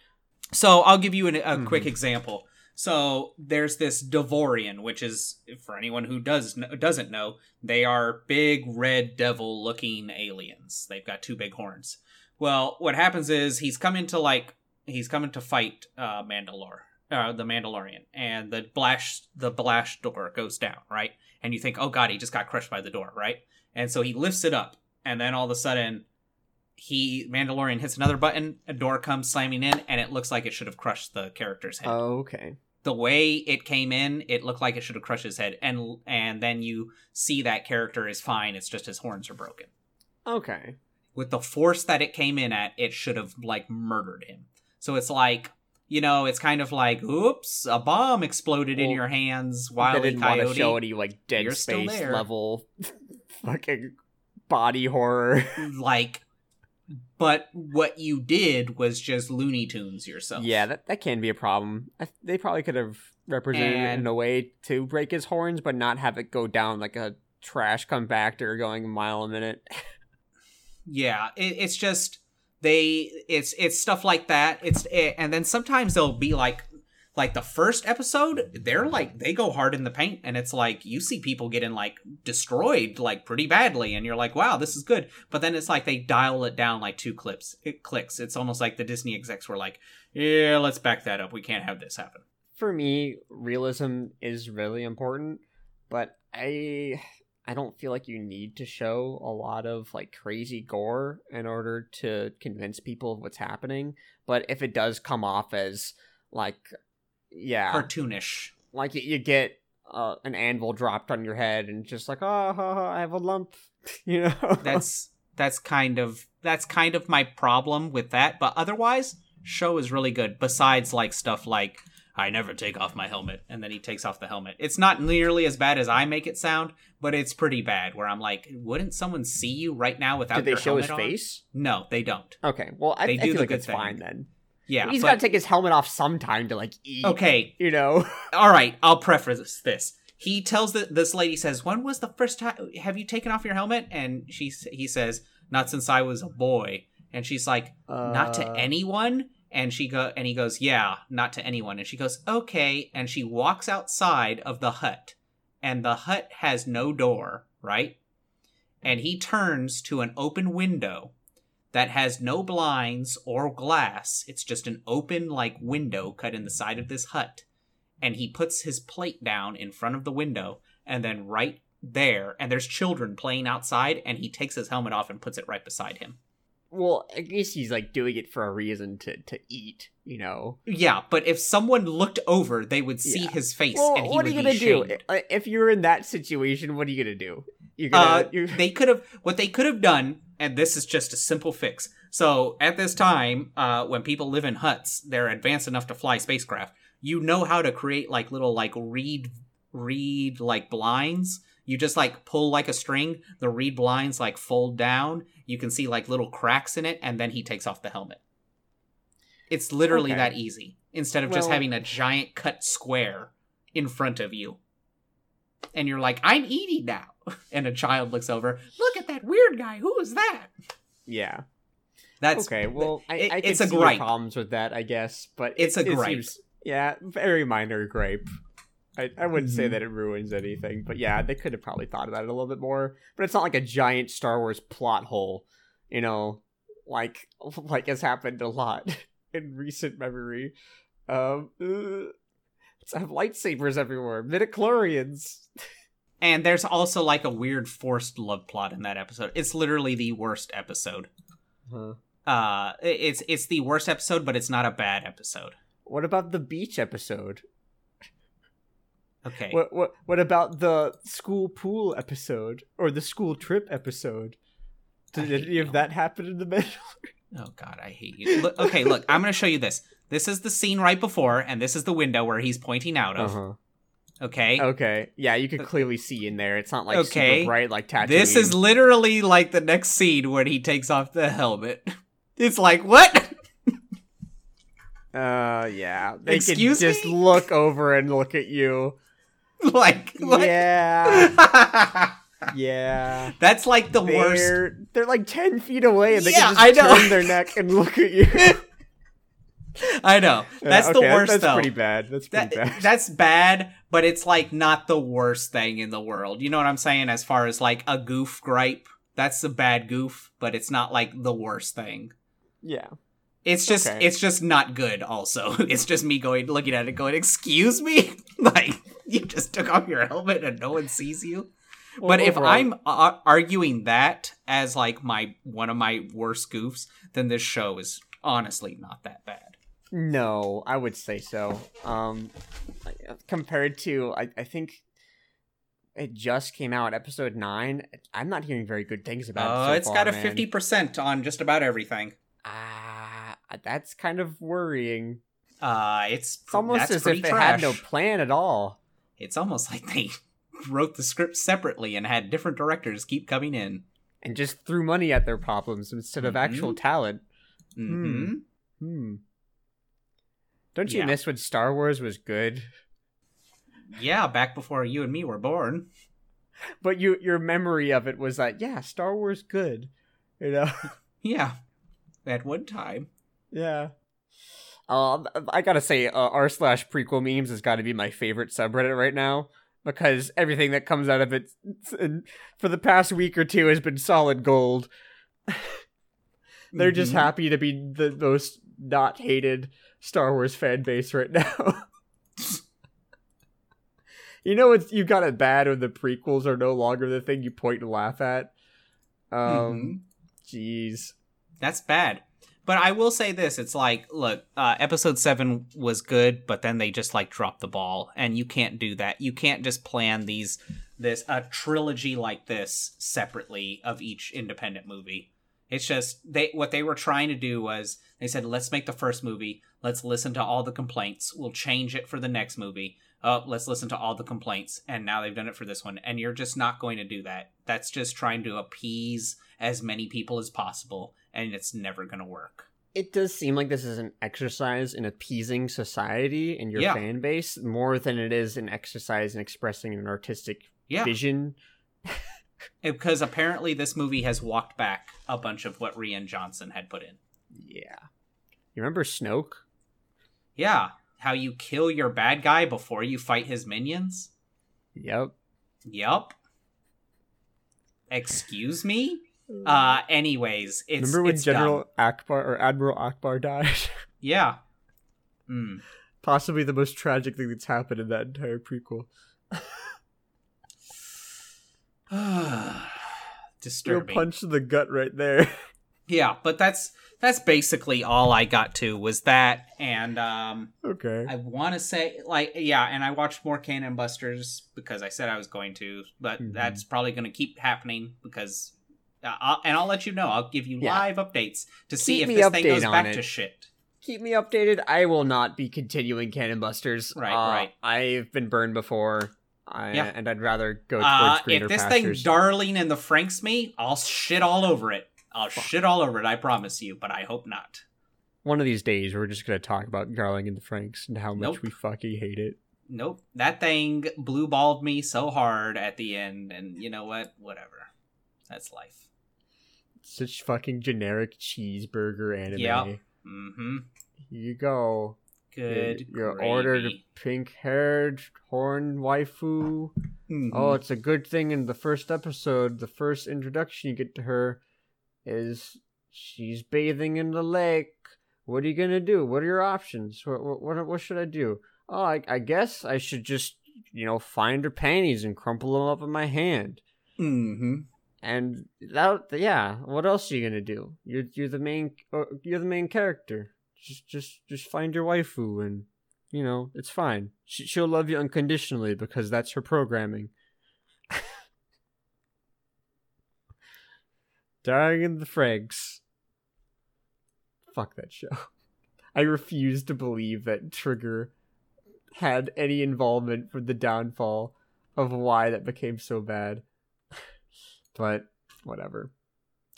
So I'll give you an, a Mhm. quick example. So there's this Devorian, which is for anyone who does doesn't know, they are big red devil looking aliens. They've got two big horns. Well, what happens is he's coming to like he's coming to fight uh, Mandalore, uh, the Mandalorian, and the blast the blast door goes down, right? And you think, oh god, he just got crushed by the door, right? And so he lifts it up, and then all of a sudden he Mandalorian hits another button, a door comes slamming in, and it looks like it should have crushed the character's head. oh, okay. the way it came in, it looked like it should have crushed his head, and and then you see that character is fine. It's just his horns are broken. Okay. With the force that it came in at, it should have like murdered him. So it's like, you know, it's kind of like, oops, a bomb exploded in your hands, they Wile E. didn't want to show any like dead You're space level fucking body horror. like, but what you did was just Looney Tunes yourself. Yeah, that, that can be a problem. I, they probably could have represented it in a way to break his horns, but not have it go down like a trash compactor going a mile a minute. yeah it, it's just they it's it's stuff like that. It's it, and then sometimes they'll be like like the first episode they're like they go hard in the paint and it's like you see people getting like destroyed like pretty badly and you're like wow this is good. But then it's like they dial it down like two clips it clicks. It's almost like the disney execs were like yeah let's back that up. We can't have this happen. For me, realism is really important, but I I don't feel like you need to show a lot of like crazy gore in order to convince people of what's happening. But if it does come off as like yeah, cartoonish like you get uh, an anvil dropped on your head and just like oh, ha, ha, I have a lump, you know. that's that's kind of that's kind of my problem with that but otherwise show is really good besides like stuff like i never take off my helmet and then he takes off the helmet it's not nearly as bad as i make it sound but it's pretty bad where i'm like wouldn't someone see you right now without a helmet? Did they show his on? face? no they don't Okay, well I, They I do feel like it's thing. fine then. yeah He's but- got to take his helmet off sometime to like eat. okay you know. all right i'll preface this he tells the, this lady says when was the first time have you taken off your helmet and she he says not since i was a boy and she's like not to Uh, anyone and she go and he goes yeah not to anyone. And she goes okay. And she walks outside of the hut. And the hut has no door right? And he turns to an open window that has no blinds or glass. It's just an open like window cut in the side of this hut. And he puts his plate down in front of the window and then right there. And there's children playing outside and he takes his helmet off and puts it right beside him Well, I guess he's like doing it for a reason to to eat. You know. Yeah, but if someone looked over, they would see Yeah. his face Well, and he what are you gonna do shamed. If you're in that situation? What are you gonna do? You're Uh, gonna. you're... they could have what they could have done, and this is just a simple fix. So at this time, uh, when people live in huts, they're advanced enough to fly spacecraft. You know how to create like little like reed reed like blinds. You just like pull like a string. The reed blinds like fold down. You can see like little cracks in it, and then he takes off the helmet. It's literally Okay. that easy. Instead of just having a giant cut square in front of you. And you're like, I'm eating now. And a child looks over, look at that weird guy. Who is that? yeah. That's okay. Well, it- I it's a gripe. problems with that, I guess. But It's it, a it gripe. seems- yeah, very minor gripe. I, I wouldn't say Mhm. that it ruins anything, but yeah, they could have probably thought about it a little bit more. But it's not like a giant Star Wars plot hole, you know, like like has happened a lot in recent memory. Um, uh, let's have lightsabers everywhere, midichlorians. and there's also like a weird forced love plot in that episode. It's literally the worst episode. Huh. Uh it's it's the worst episode, but it's not a bad episode. What about the beach episode? Okay. What what what about the school pool episode or the school trip episode? Did any of that happen in the middle? Oh god, I hate you. Look, okay, look, I'm going to show you this. This is the scene right before and this is the window where he's pointing out of. Uh-huh. Okay? Okay. Yeah, you could clearly see in there. It's not like Okay. super bright like Tatooine. This is literally like the next scene when he takes off the helmet. It's like, what? Uh, yeah. They Excuse can just me? look over and look at you. like, what? Yeah. yeah. That's like the worst. They're they're like ten feet away, and they Yeah, can I just know. turn their neck and look at you. I know. Uh, that's Yeah, the okay, worst, That's though. pretty bad. That's pretty That, bad. that's bad, but it's like not the worst thing in the world. You know what I'm saying? As far as like a goof gripe, that's a bad goof, but it's not like the worst thing. yeah. It's just Okay. it's just not good also. It's just me going looking at it going, "Excuse me?" like you just took off your helmet and no one sees you. Well, but if I'm uh, arguing that as like my one of my worst goofs, then this show is honestly not that bad. No, I would say so. Um, compared to, I, I think it just came out, episode nine. I'm not hearing very good things about it. Oh, so it's far, got a fifty percent on just about everything. Ah, that's kind of worrying. Uh, it's It's almost as if trash. had no plan at all. It's almost like they wrote the script separately and had different directors keep coming in. and just threw money at their problems instead of actual Mhm. talent. hmm Hmm. Don't you Yeah. miss when Star Wars was good? Yeah, back before you and me were born. But you your memory of it was like, yeah, Star Wars good. You know? Yeah, at one time. yeah. Um, I gotta say, uh, r slash prequel memes has got to be my favorite subreddit right now because everything that comes out of it for the past week or two has been solid gold. They're just Mhm. happy to be the most not hated Star Wars fan base right now. you know it's you got it bad when the prequels are no longer the thing you point and laugh at. Um jeez. That's bad. But I will say this: it's like, look, uh, episode seven was good, but then they just like dropped the ball, and you can't do that. You can't just plan these this a trilogy like this separately of each independent movie. It's just they what they were trying to do was they said, let's make the first movie, let's listen to all the complaints, we'll change it for the next movie. Oh, let's listen to all the complaints, and now they've done it for this one, and you're just not going to do that. That's just trying to appease as many people as possible, and it's never going to work. It does seem like this is an exercise in appeasing society and your Yeah. fan base more than it is an exercise in expressing an artistic Yeah, vision. because apparently this movie has walked back a bunch of what Rian Johnson had put in. Yeah. You remember Snoke? Yeah, how you kill your bad guy before you fight his minions? Yep. Yup. Excuse me? Uh anyways, it's remember when it's General dumb. Ackbar or Admiral Ackbar died? Yeah. Hmm. Possibly the most tragic thing that's happened in that entire prequel. Real Disturbing. punch to the gut right there. Yeah, but that's that's basically all I got to was that and um okay. I want to say like yeah, and I watched more Cannon Busters because I said I was going to, but Mhm. that's probably going to keep happening because I'll, and I'll let you know. I'll give you Yeah. live updates to see if this thing goes back it. to shit. Keep me updated. I will not be continuing Cannon Busters. Right, Uh, right. I've been burned before. I, Yeah. And I'd rather go towards Uh, greener if this pastures. thing Darling and the Franxx me, I'll shit all over it. I'll shit all over it. I promise you, but I hope not. One of these days, we're just gonna talk about Darling and the Franxx and how much Nope. we fucking hate it. Nope, that thing blue balled me so hard at the end, and you know what? Whatever. That's life. Such fucking generic cheeseburger anime. Yep. Mm-hmm. Here you go. Good. Your ordered pink-haired horn waifu. Mhm. Oh, it's a good thing in the first episode, the first introduction you get to her is she's bathing in the lake. What are you gonna do? What are your options? What what what, what should I do? Oh, I, I guess I should just you know find her panties and crumple them up in my hand. Mhm. And that yeah, what else are you gonna do? You're you're the main you're the main character. Just just just find your waifu and you know it's fine. She, she'll love you unconditionally because that's her programming. Dying in the Franxx. Fuck that show. I refuse to believe that Trigger had any involvement for the downfall of why that became so bad. But whatever.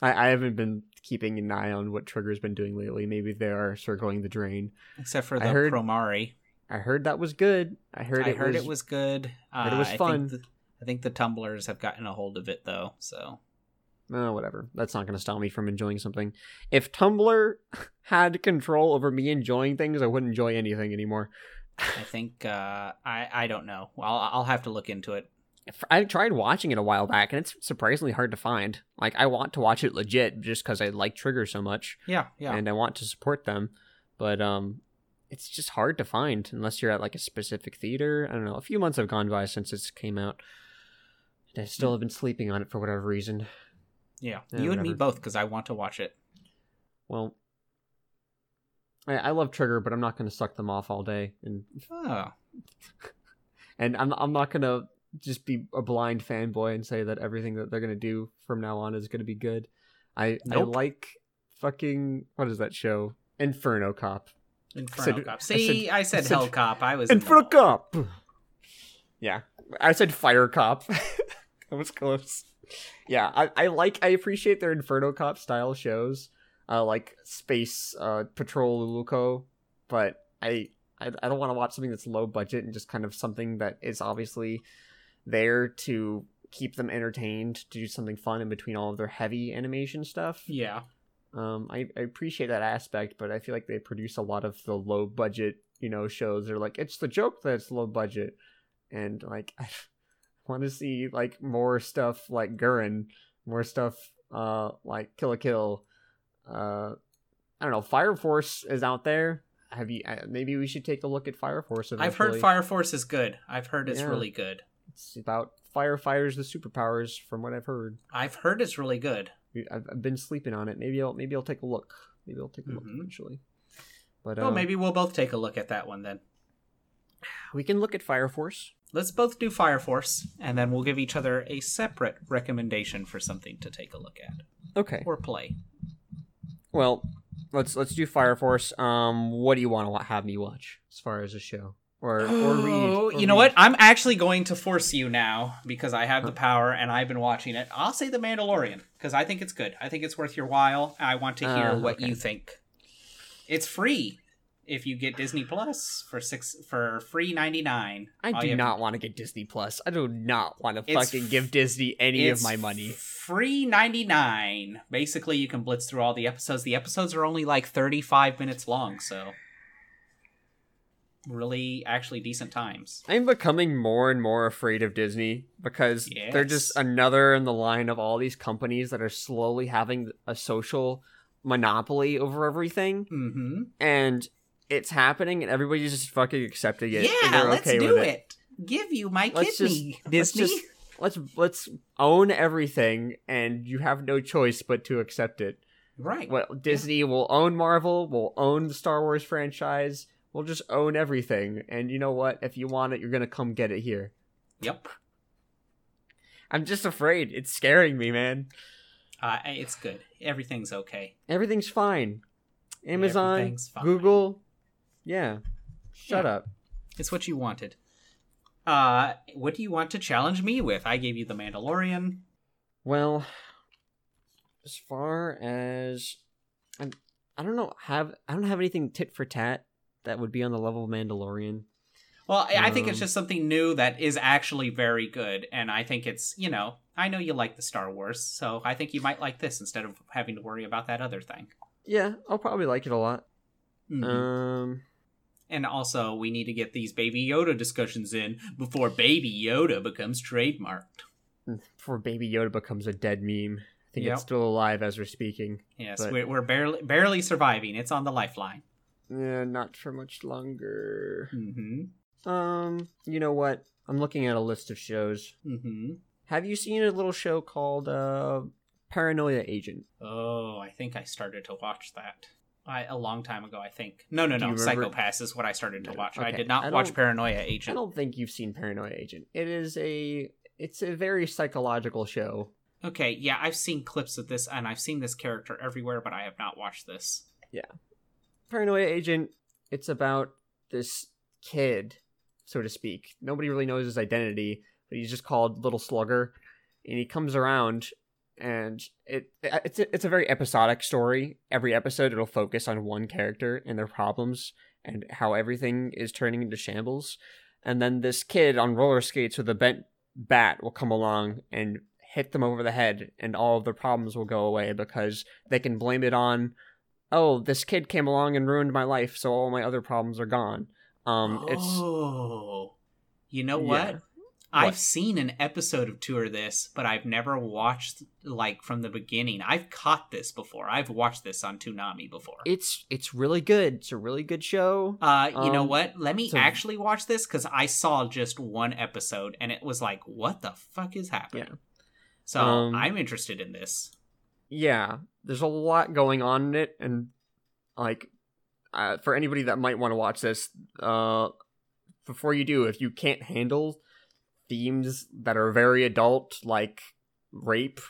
I, I haven't been keeping an eye on what Trigger's been doing lately. Maybe they are circling the drain. Except for I the heard- Promare. I heard that was good. I heard I it heard was, it was good. Uh, it was I fun. Think the, I think the tumblers have gotten a hold of it though. So Oh, whatever. That's not going to stop me from enjoying something. If Tumblr had control over me enjoying things, I wouldn't enjoy anything anymore. I think uh, I I don't know. I'll I'll have to look into it. I tried watching it a while back, and it's surprisingly hard to find. Like, I want to watch it legit just because I like Trigger so much, Yeah, yeah. and I want to support them. But um, it's just hard to find unless you're at like a specific theater. I don't know. A few months have gone by since it came out. And I still have been sleeping on it for whatever reason. yeah. Yeah, you and me both because I want to watch it. Well, I, I love Trigger, but I'm not going to suck them off all day, and Oh. and I'm I'm not going to just be a blind fanboy and say that everything that they're gonna do from now on is gonna be good. I Nope. I like fucking what is that show? Inferno Cop. Inferno said- Cop. I said- See, I said, I said- Hell Cop. I was Inferno. Cop. Yeah, I said Fire Cop. that was close. Yeah, I, I like I appreciate their Inferno Cop style shows, uh, like Space uh, Patrol Luluco, but I I, I don't want to watch something that's low budget and just kind of something that is obviously there to keep them entertained to do something fun in between all of their heavy animation stuff. Yeah. Um, I, I appreciate that aspect, but I feel like they produce a lot of the low budget, you know, shows. They're like, it's the joke that's low budget, and like I want to see like more stuff like Gurren, more stuff uh like Kill la Kill. Uh, I don't know. Fire Force is out there. Have you? Uh, maybe we should take a look at Fire Force. I've heard. Fire Force is good. I've heard it's Yeah. really good. It's about firefighters with superpowers, from what I've heard. I've heard it's really good. I've, I've been sleeping on it. Maybe I'll maybe I'll take a look. Maybe I'll take a look Mhm. eventually. But Well, uh, maybe we'll both take a look at that one then. we can look at Fire Force. Let's both do Fire Force, and then we'll give each other a separate recommendation for something to take a look at Okay. or play. Well, let's let's do Fire Force. Um, what do you want to have me watch as far as a show or or read? Oh, or you know read? what? I'm actually going to force you now because I have the power and I've been watching it. I'll say The Mandalorian because I think it's good. I think it's worth your while. I want to hear Uh, what okay. you think. It's free if you get Disney Plus for six for free ninety nine. I do not want to get Disney Plus. I do not want to It's fucking f- give Disney any of my money. Free 99. Basically, you can blitz through all the episodes. The episodes are only like 35 minutes long, so really actually decent times. I'm becoming more and more afraid of Disney because they're just another in the line of all these companies that are slowly having a social monopoly over everything, Mhm. and it's happening, and everybody's just fucking accepting it. and Yeah, let's okay do with it. Give you my Let's kidney, just- let's Disney. just- Let's let's own everything, and you have no choice but to accept it. right. Well, Disney will own Marvel, will own the Star Wars franchise, we'll just own everything. And you know what? If you want it, you're gonna come get it here. Yep. I'm just afraid. It's scaring me, man. Uh, it's good. Everything's okay. Everything's fine. Amazon, Everything's fine. Google, yeah. Shut Yeah. up. It's what you wanted. Uh, what do you want to challenge me with? I gave you the Mandalorian. Well, as far as I'm, I don't know. Have I don't have anything tit for tat that would be on the level of Mandalorian. Well, I think it's Um, just something new that is actually very good, and I think it's you know I know you like the Star Wars, so I think you might like this instead of having to worry about that other thing. Yeah, I'll probably like it a lot. Mhm. Um, and also, we need to get these Baby Yoda discussions in before Baby Yoda becomes trademarked. before Baby Yoda becomes a dead meme. I think Yep. it's still alive as we're speaking. Yes, But- we're, we're barely barely surviving. It's on the lifeline. Yeah, not for much longer. Mm-hmm. Um, you know what? I'm looking at a list of shows. Mm-hmm. Have you seen a little show called uh Paranoia Agent? Oh, I think I started to watch that. I, a long time ago, I think. No, no, no. Psycho-Pass is what I started to watch. I did not I watch don't- I don't think you've seen Paranoia Agent. It is a it's a very psychological show. Okay, yeah, I've seen clips of this, and I've seen this character everywhere, but I have not watched this. Paranoia Agent, it's about this kid, so to speak. Nobody really knows his identity, but he's just called Little Slugger, and he comes around, and it it's a, it's a very episodic story. Every episode, it'll focus on one character and their problems and how everything is turning into shambles. And then this kid on roller skates with a bent bat will come along and hit them over the head, and all of their problems will go away because they can blame it on oh, this kid came along and ruined my life, so all my other problems are gone. Um, it's oh, you know Yeah. what? I've What? seen an episode of Tour this, but I've never watched like from the beginning. I've caught this before. I've watched this on Toonami before. it's it's really good. It's a really good show. Uh, you know Um, what? Let me so- actually watch this because I saw just one episode and it was like, what the fuck is happening? Yeah. So Um, I'm interested in this. Yeah, there's a lot going on in it, and like uh, for anybody that might want to watch this, uh, before you do, if you can't handle themes that are very adult, like rape,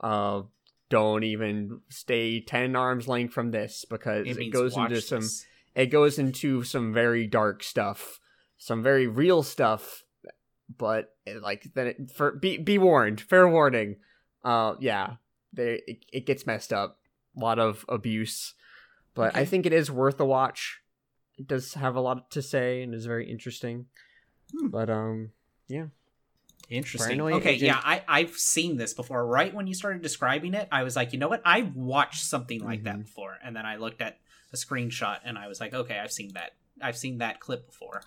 uh, don't even stay ten arms length from this because It it, goes into some this. it goes into some very dark stuff, some very real stuff. But it, like then it, for be be warned, fair warning. Uh, yeah, they it, it gets messed up. A lot of abuse, but I think it is worth a watch. It does have a lot to say and is very interesting. Hmm. But um, yeah. Interesting. Paranoid Okay, Agent- yeah, I I've seen this before. Right when you started describing it, I was like, you know what? I've watched something like that Mhm. before, and then I looked at a screenshot and I was like, okay, I've seen that. I've seen that clip before.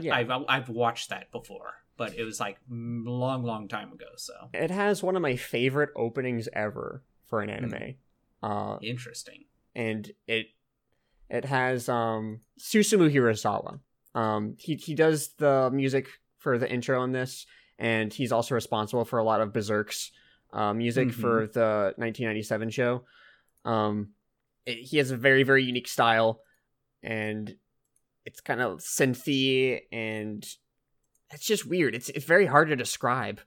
Yeah. I've I've watched that before, but it was like mm, long, long time ago. So it has one of my favorite openings ever for an anime. Uh, interesting. and it it has um Susumu Hirasawa. Um he he does the music for the intro in this and he's also responsible for a lot of Berserk's uh, music Mhm. for the 1997 show. Um it, he has a very very unique style and it's kind of synthy and it's just weird. It's it's very hard to describe.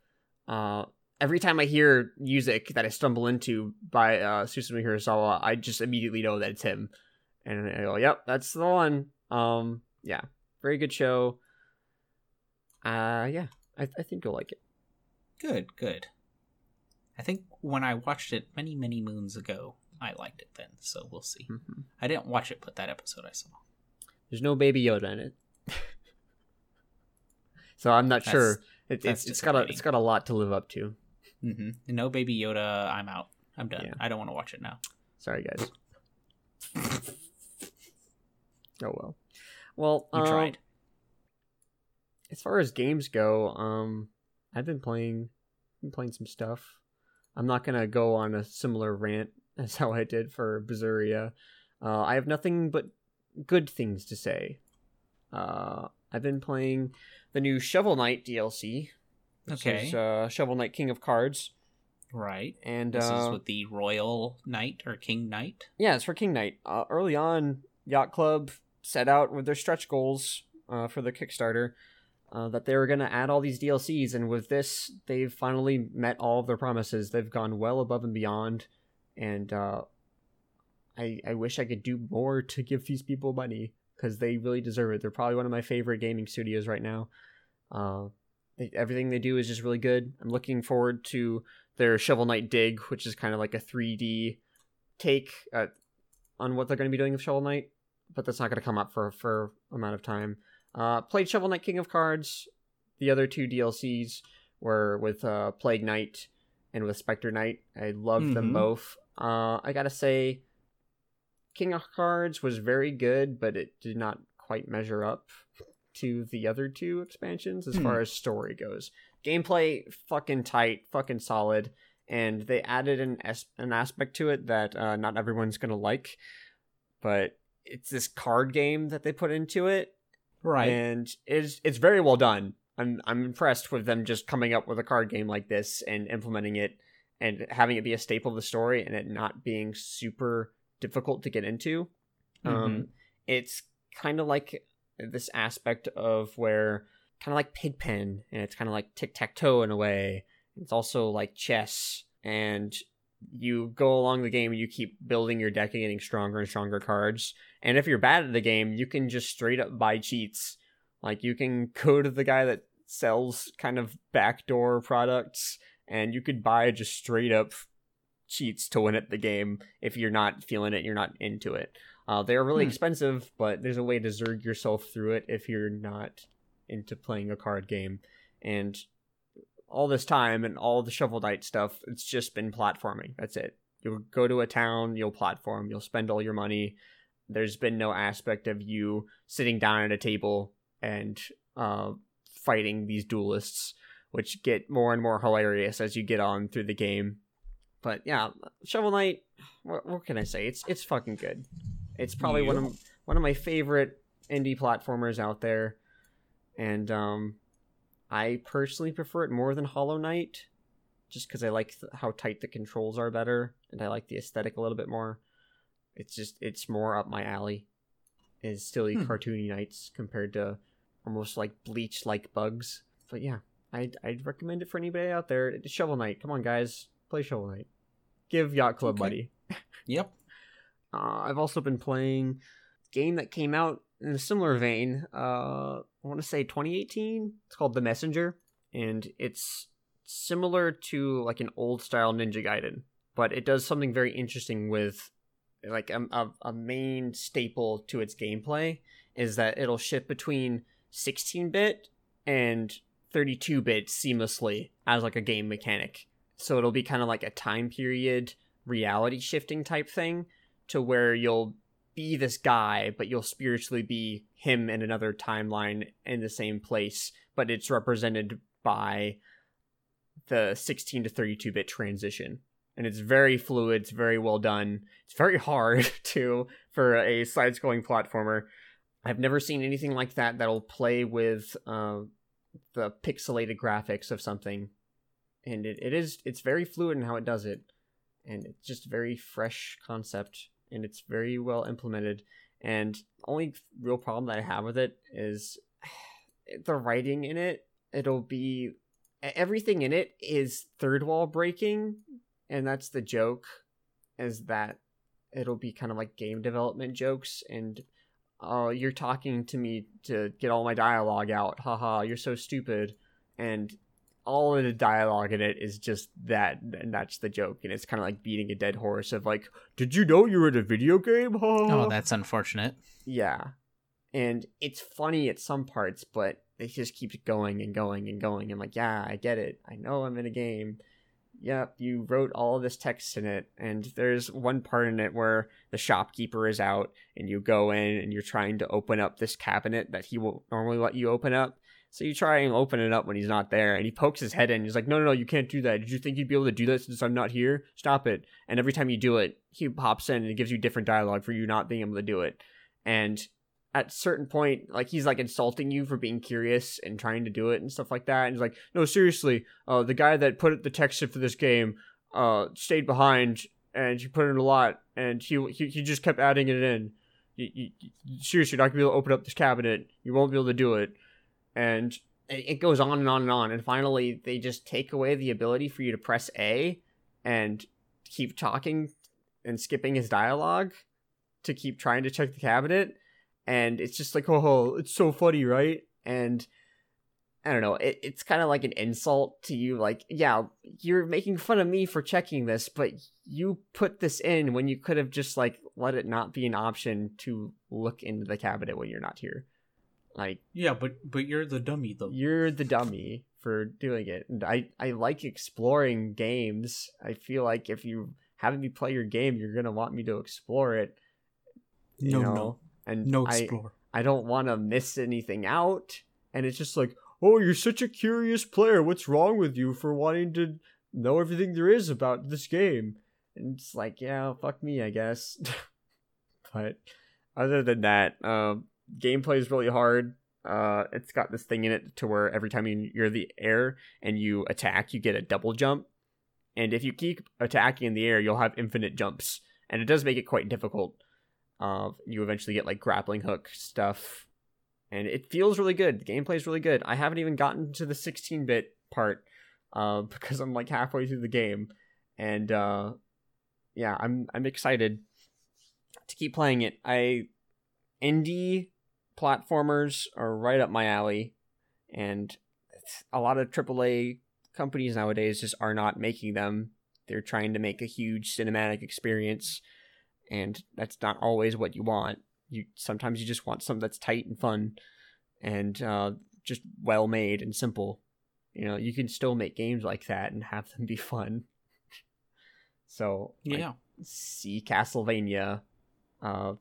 Uh every time I hear music that I stumble into by uh, Susumu Hirasawa, I just immediately know that it's him, and I go, "Yep, that's the one." Um, yeah, very good show. Uh, yeah, I, I think you'll like it. Good, good. I think when I watched it many, many moons ago, I liked it then. So we'll see. Mhm. I didn't watch it, but that episode I saw. There's no Baby Yoda in it, so I'm not That's- sure. It, it's it's got a it's got a lot to live up to. hmm No Baby Yoda. I'm out. I'm done. Yeah. I don't want to watch it now. Sorry, guys. oh well. Well, You um, tried. as far as games go, um, I've been playing, been playing some stuff. I'm not gonna go on a similar rant as how I did for Berseria. Uh, I have nothing but good things to say. Uh, I've been playing the new Shovel Knight DLC. Which Okay. is, uh, Shovel Knight King of Cards, Right. and This uh, is with the Royal Knight or King Knight. Yeah, it's for King Knight. Uh, early on, Yacht Club set out with their stretch goals uh, for the Kickstarter uh, that they were going to add all these DLCs, and with this, they've finally met all of their promises. They've gone well above and beyond, and uh, I I wish I could do more to give these people money because they really deserve it. They're probably one of my favorite gaming studios right now. Uh, they, everything they do is just really good. I'm looking forward to their Shovel Knight Dig, which is kind of like a 3D take uh, on what they're going to be doing with Shovel Knight, but that's not going to come up for for amount of time. Uh, played Shovel Knight King of Cards. The other two DLCs were with uh, Plague Knight and with Spectre Knight. I loved them Mhm. both. Uh, I gotta say, King of Cards was very good, but it did not quite measure up to the other two expansions as Hmm. far as story goes. Gameplay fucking tight, fucking solid, and they added an as- an aspect to it that uh, not everyone's gonna like, but it's this card game that they put into it, Right. and it's it's very well done. I'm I'm impressed with them just coming up with a card game like this and implementing it and having it be a staple of the story and it not being super difficult to get into. Um, it's kind of like this aspect of where kind of like Pigpen and it's kind of like tic tac toe in a way. It's also like chess and you go along the game and you keep building your deck and getting stronger and stronger cards. And if you're bad at the game, you can just straight up buy cheats. Like you can go to the guy that sells kind of backdoor products and you could buy just straight up cheats to win at the game if you're not feeling it, you're not into it. Uh, they're really Hmm. expensive, but there's a way to zerg yourself through it if you're not into playing a card game. And all this time and all the Shovel Knight stuff, it's just been platforming. That's it. You'll go to a town, you'll platform, you'll spend all your money. There's been no aspect of you sitting down at a table and uh, fighting these duelists, which get more and more hilarious as you get on through the game. But yeah, Shovel Knight. What, what can I say? It's it's fucking good. It's probably one of one of my favorite indie platformers out there, and um, I personally prefer it more than Hollow Knight, just because I like th- how tight the controls are better, and I like the aesthetic a little bit more. It's just it's more up my alley. Is silly Hmm. cartoony knights compared to almost like bleach like bugs. But yeah, I'd, I'd recommend it for anybody out there. Shovel Knight, come on, guys, play Shovel Knight. Give Yacht Club Okay. money. Yep. Uh, I've also been playing a game that came out in a similar vein. Uh, I want to say 2018. It's called The Messenger, and it's similar to like an old style Ninja Gaiden, but it does something very interesting with like a, a, a main staple to its gameplay is that it'll shift between 16-bit and 32-bit seamlessly as like a game mechanic. So it'll be kind of like a time period reality shifting type thing to where you'll be this guy, but you'll spiritually be him in another timeline in the same place, but it's represented by the 16 to 32 bit transition. And it's very fluid, it's very well done. It's very hard too for a side scrolling platformer. I've never seen anything like that that'll play with uh, the pixelated graphics of something. And it, it is it's very fluid in how it does it. And it's just very fresh concept and it's very well implemented. And only real problem that I have with it is the writing in it. It'll be everything in it is third wall breaking, and that's the joke, is that it'll be kind of like game development jokes and oh you're talking to me to get all my dialogue out haha you're so stupid and all of the dialogue in it is just that and that's the joke and it's kind of like beating a dead horse of like did you know you were in a video game? Oh, that's unfortunate. yeah. And it's funny at some parts but it just keeps going and going and going. I'm like yeah i get it. I know i'm in a game. Yep you wrote all of this text in it. And there's one part in it where the shopkeeper is out and you go in and you're trying to open up this cabinet that he won't normally let you open up so you try and open it up when he's not there and he pokes his head in. He's like no no no you can't do that. Did you think you'd be able to do that since i'm not here? Stop it. And every time you do it he pops in and gives you different dialogue for you not being able to do it. And at certain point like he's like insulting you for being curious and trying to do it and stuff like that. And he's like no seriously uh the guy that put the text in for this game uh stayed behind and he put in a lot and he he, he just kept adding it in. You, you- seriously you're not gonna be able to open up this cabinet. You won't be able to do it and it goes on and on and on. And finally they just take away the ability for you to press a and keep talking and skipping his dialogue to keep trying to check the cabinet. And it's just like oh it's so funny right? And i don't know. It, it's kind of like an insult to you like yeah you're making fun of me for checking this but you put this in when you could have just like let it not be an option to look into the cabinet when you're not here like Yeah, but but you're the dummy though. you're the dummy for doing it and i i like exploring games i feel like if you have me play your game you're gonna want me to explore it you No, know no. and No I, explore. I don't want to miss anything out. And it's just like, oh, you're such a curious player. What's wrong with you for wanting to know everything there is about this game? And it's like, yeah, fuck me, I guess. but other than that, um, gameplay is really hard. Uh, it's got this thing in it to where every time you, you're the air and you attack, you get a double jump. And if you keep attacking in the air, you'll have infinite jumps. And it does make it quite difficult uh, you eventually get like grappling hook stuff, and it feels really good. The gameplay is really good. I haven't even gotten to the 16-bit part uh, because I'm like halfway through the game, and uh, yeah, I'm I'm excited to keep playing it. I indie platformers are right up my alley, and a lot of AAA companies nowadays just are not making them. They're trying to make a huge cinematic experience and that's not always what you want. You sometimes you just want something that's tight and fun, and uh, just well made and simple. You know, you can still make games like that and have them be fun. so like, Yeah. see Castlevania, uh,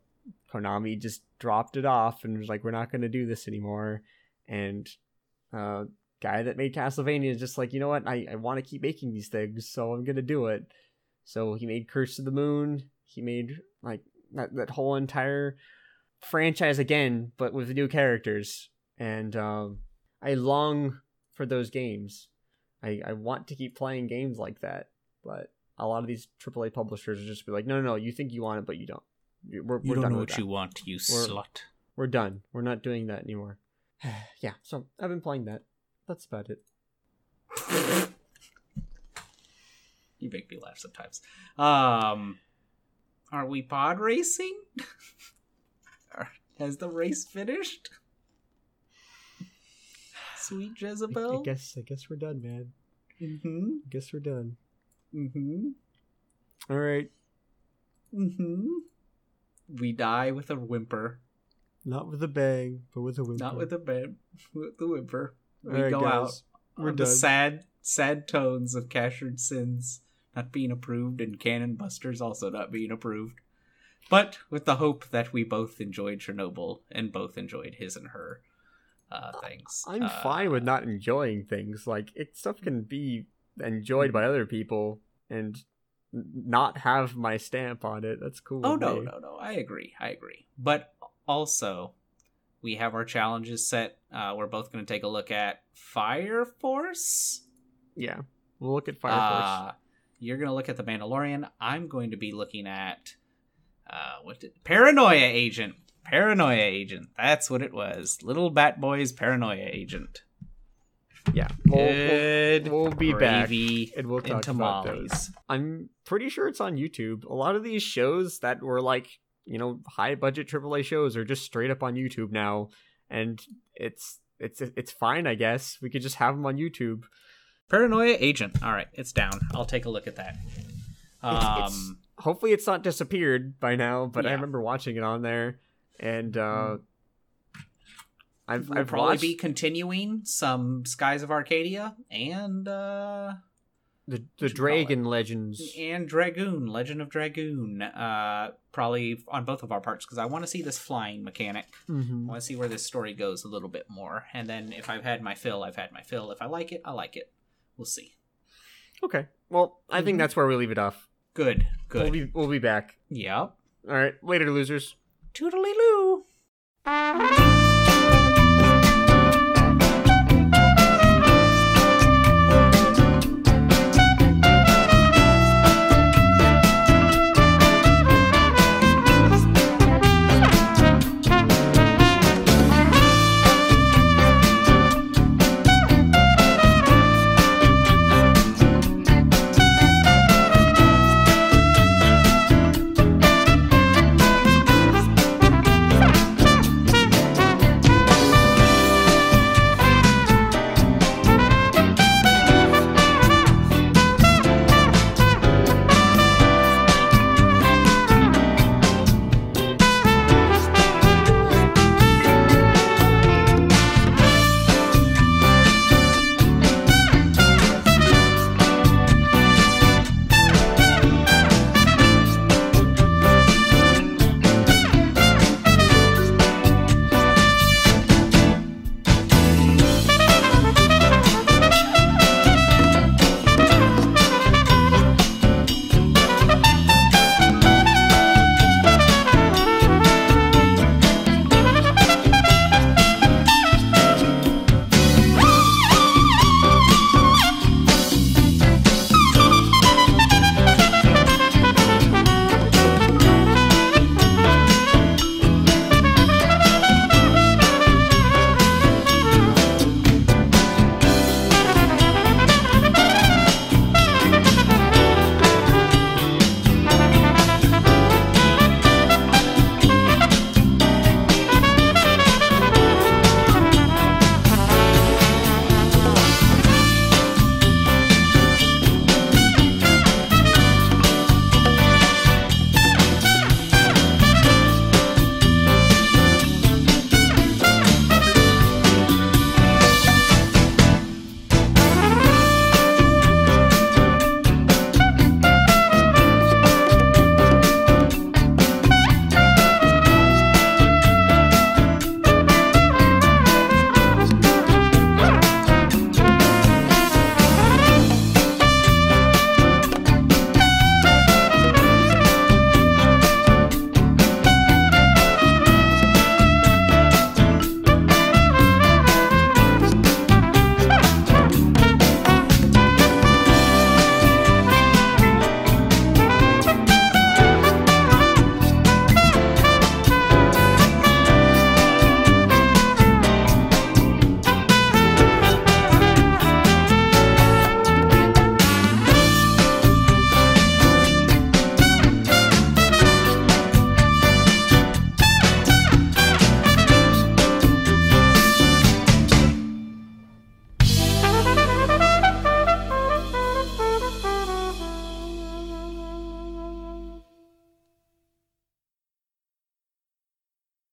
Konami just dropped it off and was like, "We're not going to do this anymore," and uh, guy that made Castlevania is just like, you know what, I I want to keep making these things, so I'm gonna do it. So he made Curse of the Moon. He made like that that whole entire franchise again, but with new characters. And um, I long for those games. I I want to keep playing games like that, but a lot of these AAA publishers are just be like, no, no, no, you think you want it, but you don't. We're, we're You don't done know what that. you want, you We're- slut. We're done. We're not doing that anymore. yeah, so I've been playing that. That's about it. you make me laugh sometimes. Um, are we pod racing? Has the race finished? Sweet I, I Jezebel. guess I guess we're done, man. Mm-hmm. I guess we're done. Mm-hmm. All right. Mm-hmm. We die with a whimper. Not with a bang, but with a whimper. Not with a bam, with the whimper. We right, go out guys. We're on the sad, sad tones of Casshern Sins not being approved and Cannon Busters also not being approved. But with the hope that we both enjoyed Chernobyl and both enjoyed his and her uh, things. I'm Uh, fine with not enjoying things. Like it stuff can be enjoyed by other people and not have my stamp on it. That's cool. Oh no, me. no, no. I agree. I agree. But also, we have our challenges set. Uh, we're both going to take a look at Fire Force. Yeah, we'll look at Fire Force. Uh, you're going to look at the Mandalorian. I'm going to be looking at uh, what did Paranoia Agent. Paranoia Agent. That's what it was. Little Bat Boy's Paranoia Agent. Yeah, we'll, we'll, we'll be back and we'll and talk about those. I'm pretty sure it's on YouTube. A lot of these shows that were like you know high budget AAA shows are just straight up on YouTube now, and it's it's it's fine. I guess we could just have them on YouTube. Paranoia Agent. All right, it's down. I'll take a look at that. Um, it's- hopefully it's not disappeared by now but i remember watching it on there and uh i've, we'll I've probably watched be continuing some Skies of Arcadia and uh the, the dragon legends and Dragoon, Legend of Dragoon. Uh probably on both of our parts because I want to see this flying mechanic. Mhm. I want to see where this story goes a little bit more. And then if I've had my fill, I've had my fill. If I like it, I like it. We'll see. okay well i think Mhm. that's where we leave it off Good. we'll Good. be we'll be back Yep. all right later losers Toodly loo.